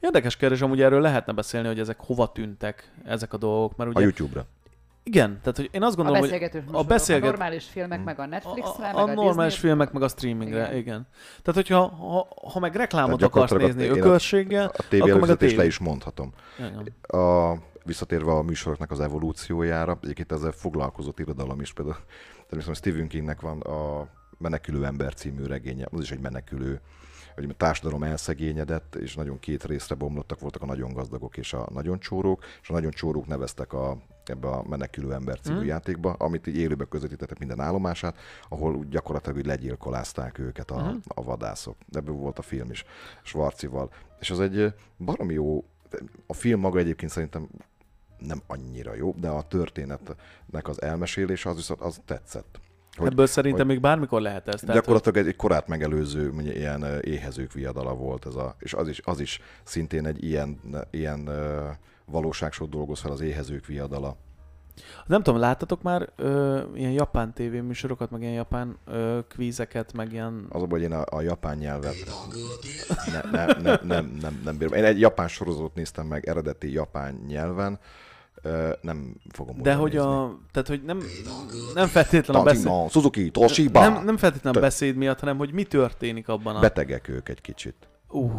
Érdekes kérdés, amúgy erről lehetne beszélni, hogy ezek hova tűntek, ezek a dolgok, mert A ugye... YouTube-ra. Igen, tehát hogy én azt A gondolom, hogy beszélgetős a beszélget- a normális filmek, meg a a, Netflixre, a, meg a a normális Disney- filmek, meg a streamingre, igen. Igen. Tehát, hogyha ha, ha meg reklámot Tehát akarsz nézni a- a- A tévé Akkor meg a előfizetést le tévé. is mondhatom. igen. A, visszatérve a műsoroknak az evolúciójára, egyébként ezzel foglalkozott irodalom is, például természetesen Stephen Kingnek van a Menekülő ember című regénye, az is egy menekülő, hogy a társadalom elszegényedett, és nagyon két részre bomlottak voltak a nagyon gazdagok és a nagyon csórók, és a nagyon csórók neveztek a, ebbe a Menekülő ember című Mhm. játékba, amit így élőbe közvetítettek minden állomását, ahol úgy gyakorlatilag úgy legyilkolázták őket a, Mhm. a vadászok. Ebből volt a film is, Svarcival. És az egy baromi jó, a film maga egyébként szerintem nem annyira jó, de a történetnek az elmesélése az viszont az tetszett. Hogy- Ebből szerintem hogy- még bármikor lehet ez. Tehát, Gyakorlatilag egy, egy korát megelőző mondja, ilyen éhezők viadala volt ez a, és az is, az is szintén egy ilyen, ilyen valóságsót dolgoz fel az éhezők viadala. nem tudom, láttatok már ö, ilyen japán tévéműsorokat, meg ilyen japán ö, kvízeket, meg ilyen... Az a hogy én a, a japán nyelvet ne, ne, ne, nem, nem, nem bírom. Én egy japán sorozatot néztem meg eredeti japán nyelven, ö, nem fogom De hogy nézni. a... Tehát, hogy nem, nem feltétlen a beszéd... Suzuki, Toshiba. Nem, nem feltétlenül a beszéd miatt, hanem hogy mi történik abban a... Betegek ők egy kicsit. Uh,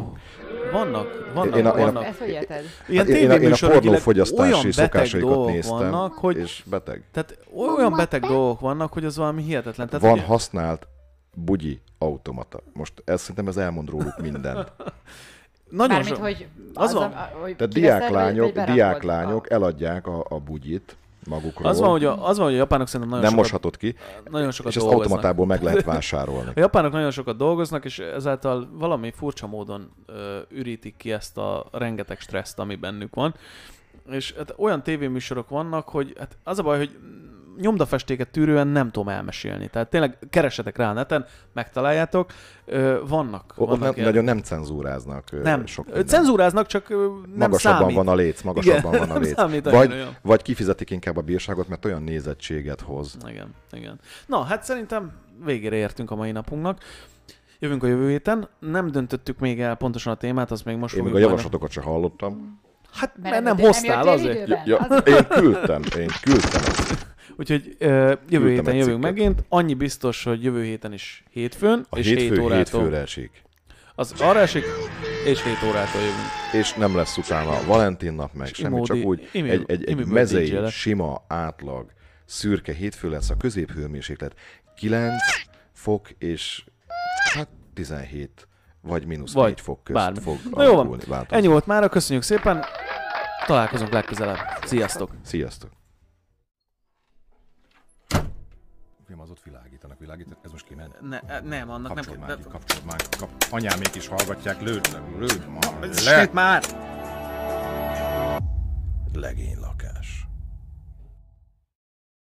vannak, vannak, Én a- én a- vannak. Ezt hogy érted? Ilyen Hát én, a, én a pornófogyasztási olyan beteg szokásaikat dolgok néztem, vannak, hogy, és beteg. tehát olyan beteg dolgok vannak, hogy az valami hihetetlen. Tehát, Van ugye, használt bugyi automata. Most ez szerintem ez elmond róluk mindent. *laughs* nagyon Mármint, so... hogy az az, van. a, hogy Tehát diáklányok, diáklányok eladják a, a bugyit magukról. az van, hogy a, az van, hogy a japánok szerintem nagyon nem sokat, moshatod ki, nagyon sokat és ezt dolgoznak. automatából meg lehet *laughs* vásárolni. A japánok nagyon sokat dolgoznak, és ezáltal valami furcsa módon ö, ürítik ki ezt a rengeteg stresszt, ami bennük van. És hát olyan tévéműsorok vannak, hogy hát az a baj, hogy nyomdafestéket tűrően nem tudom elmesélni. Tehát tényleg keresetek rá a neten, megtaláljátok. Vannak. Ott vannak nem, ilyen- nagyon nem cenzúráznak nem. sok. Cenzúráznak, csak nem Magasabban számít. van a léc, magasabban Igen, van a *laughs* nem léc. számít Vagy, jó. vagy kifizetik inkább a bírságot, mert olyan nézettséget hoz. Igen, igen. Na, hát szerintem végére értünk a mai napunknak. Jövünk a jövő héten. Nem döntöttük még el pontosan a témát, azt még most Én még a javaslatokat sem hallottam. Hát, mert, Mert nem nem hoztál jöttél azért. Ja, Az- én küldtem, én küldtem ezt. Úgyhogy ö, jövő héten jövünk megint. Annyi biztos, hogy jövő héten is hétfőn, A és hétfő 7 órától. hétfőre esik. Az arra esik, és 7 órától jövünk. És nem lesz utána Valentin nap, meg És semmi, csak imódi- úgy imi- egy, egy, egy mezei, sima, átlag, szürke hétfő lesz, a középhőmérséklet 9 fok, és hát 17 vagy mínusz Vagy 4 fok közt bármi. fog Na jó van. alakulni, változni. Ennyi volt mára, köszönjük szépen. Találkozunk legközelebb. Sziasztok! Sziasztok! Film, az ott világítanak, világítanak. Ez most kiment? Ne, e, nem, annak Kapcsold nem már, kapcsold már. Kap... Anyámék is hallgatják, lőd, lőd de... le. Már! Legénylakás.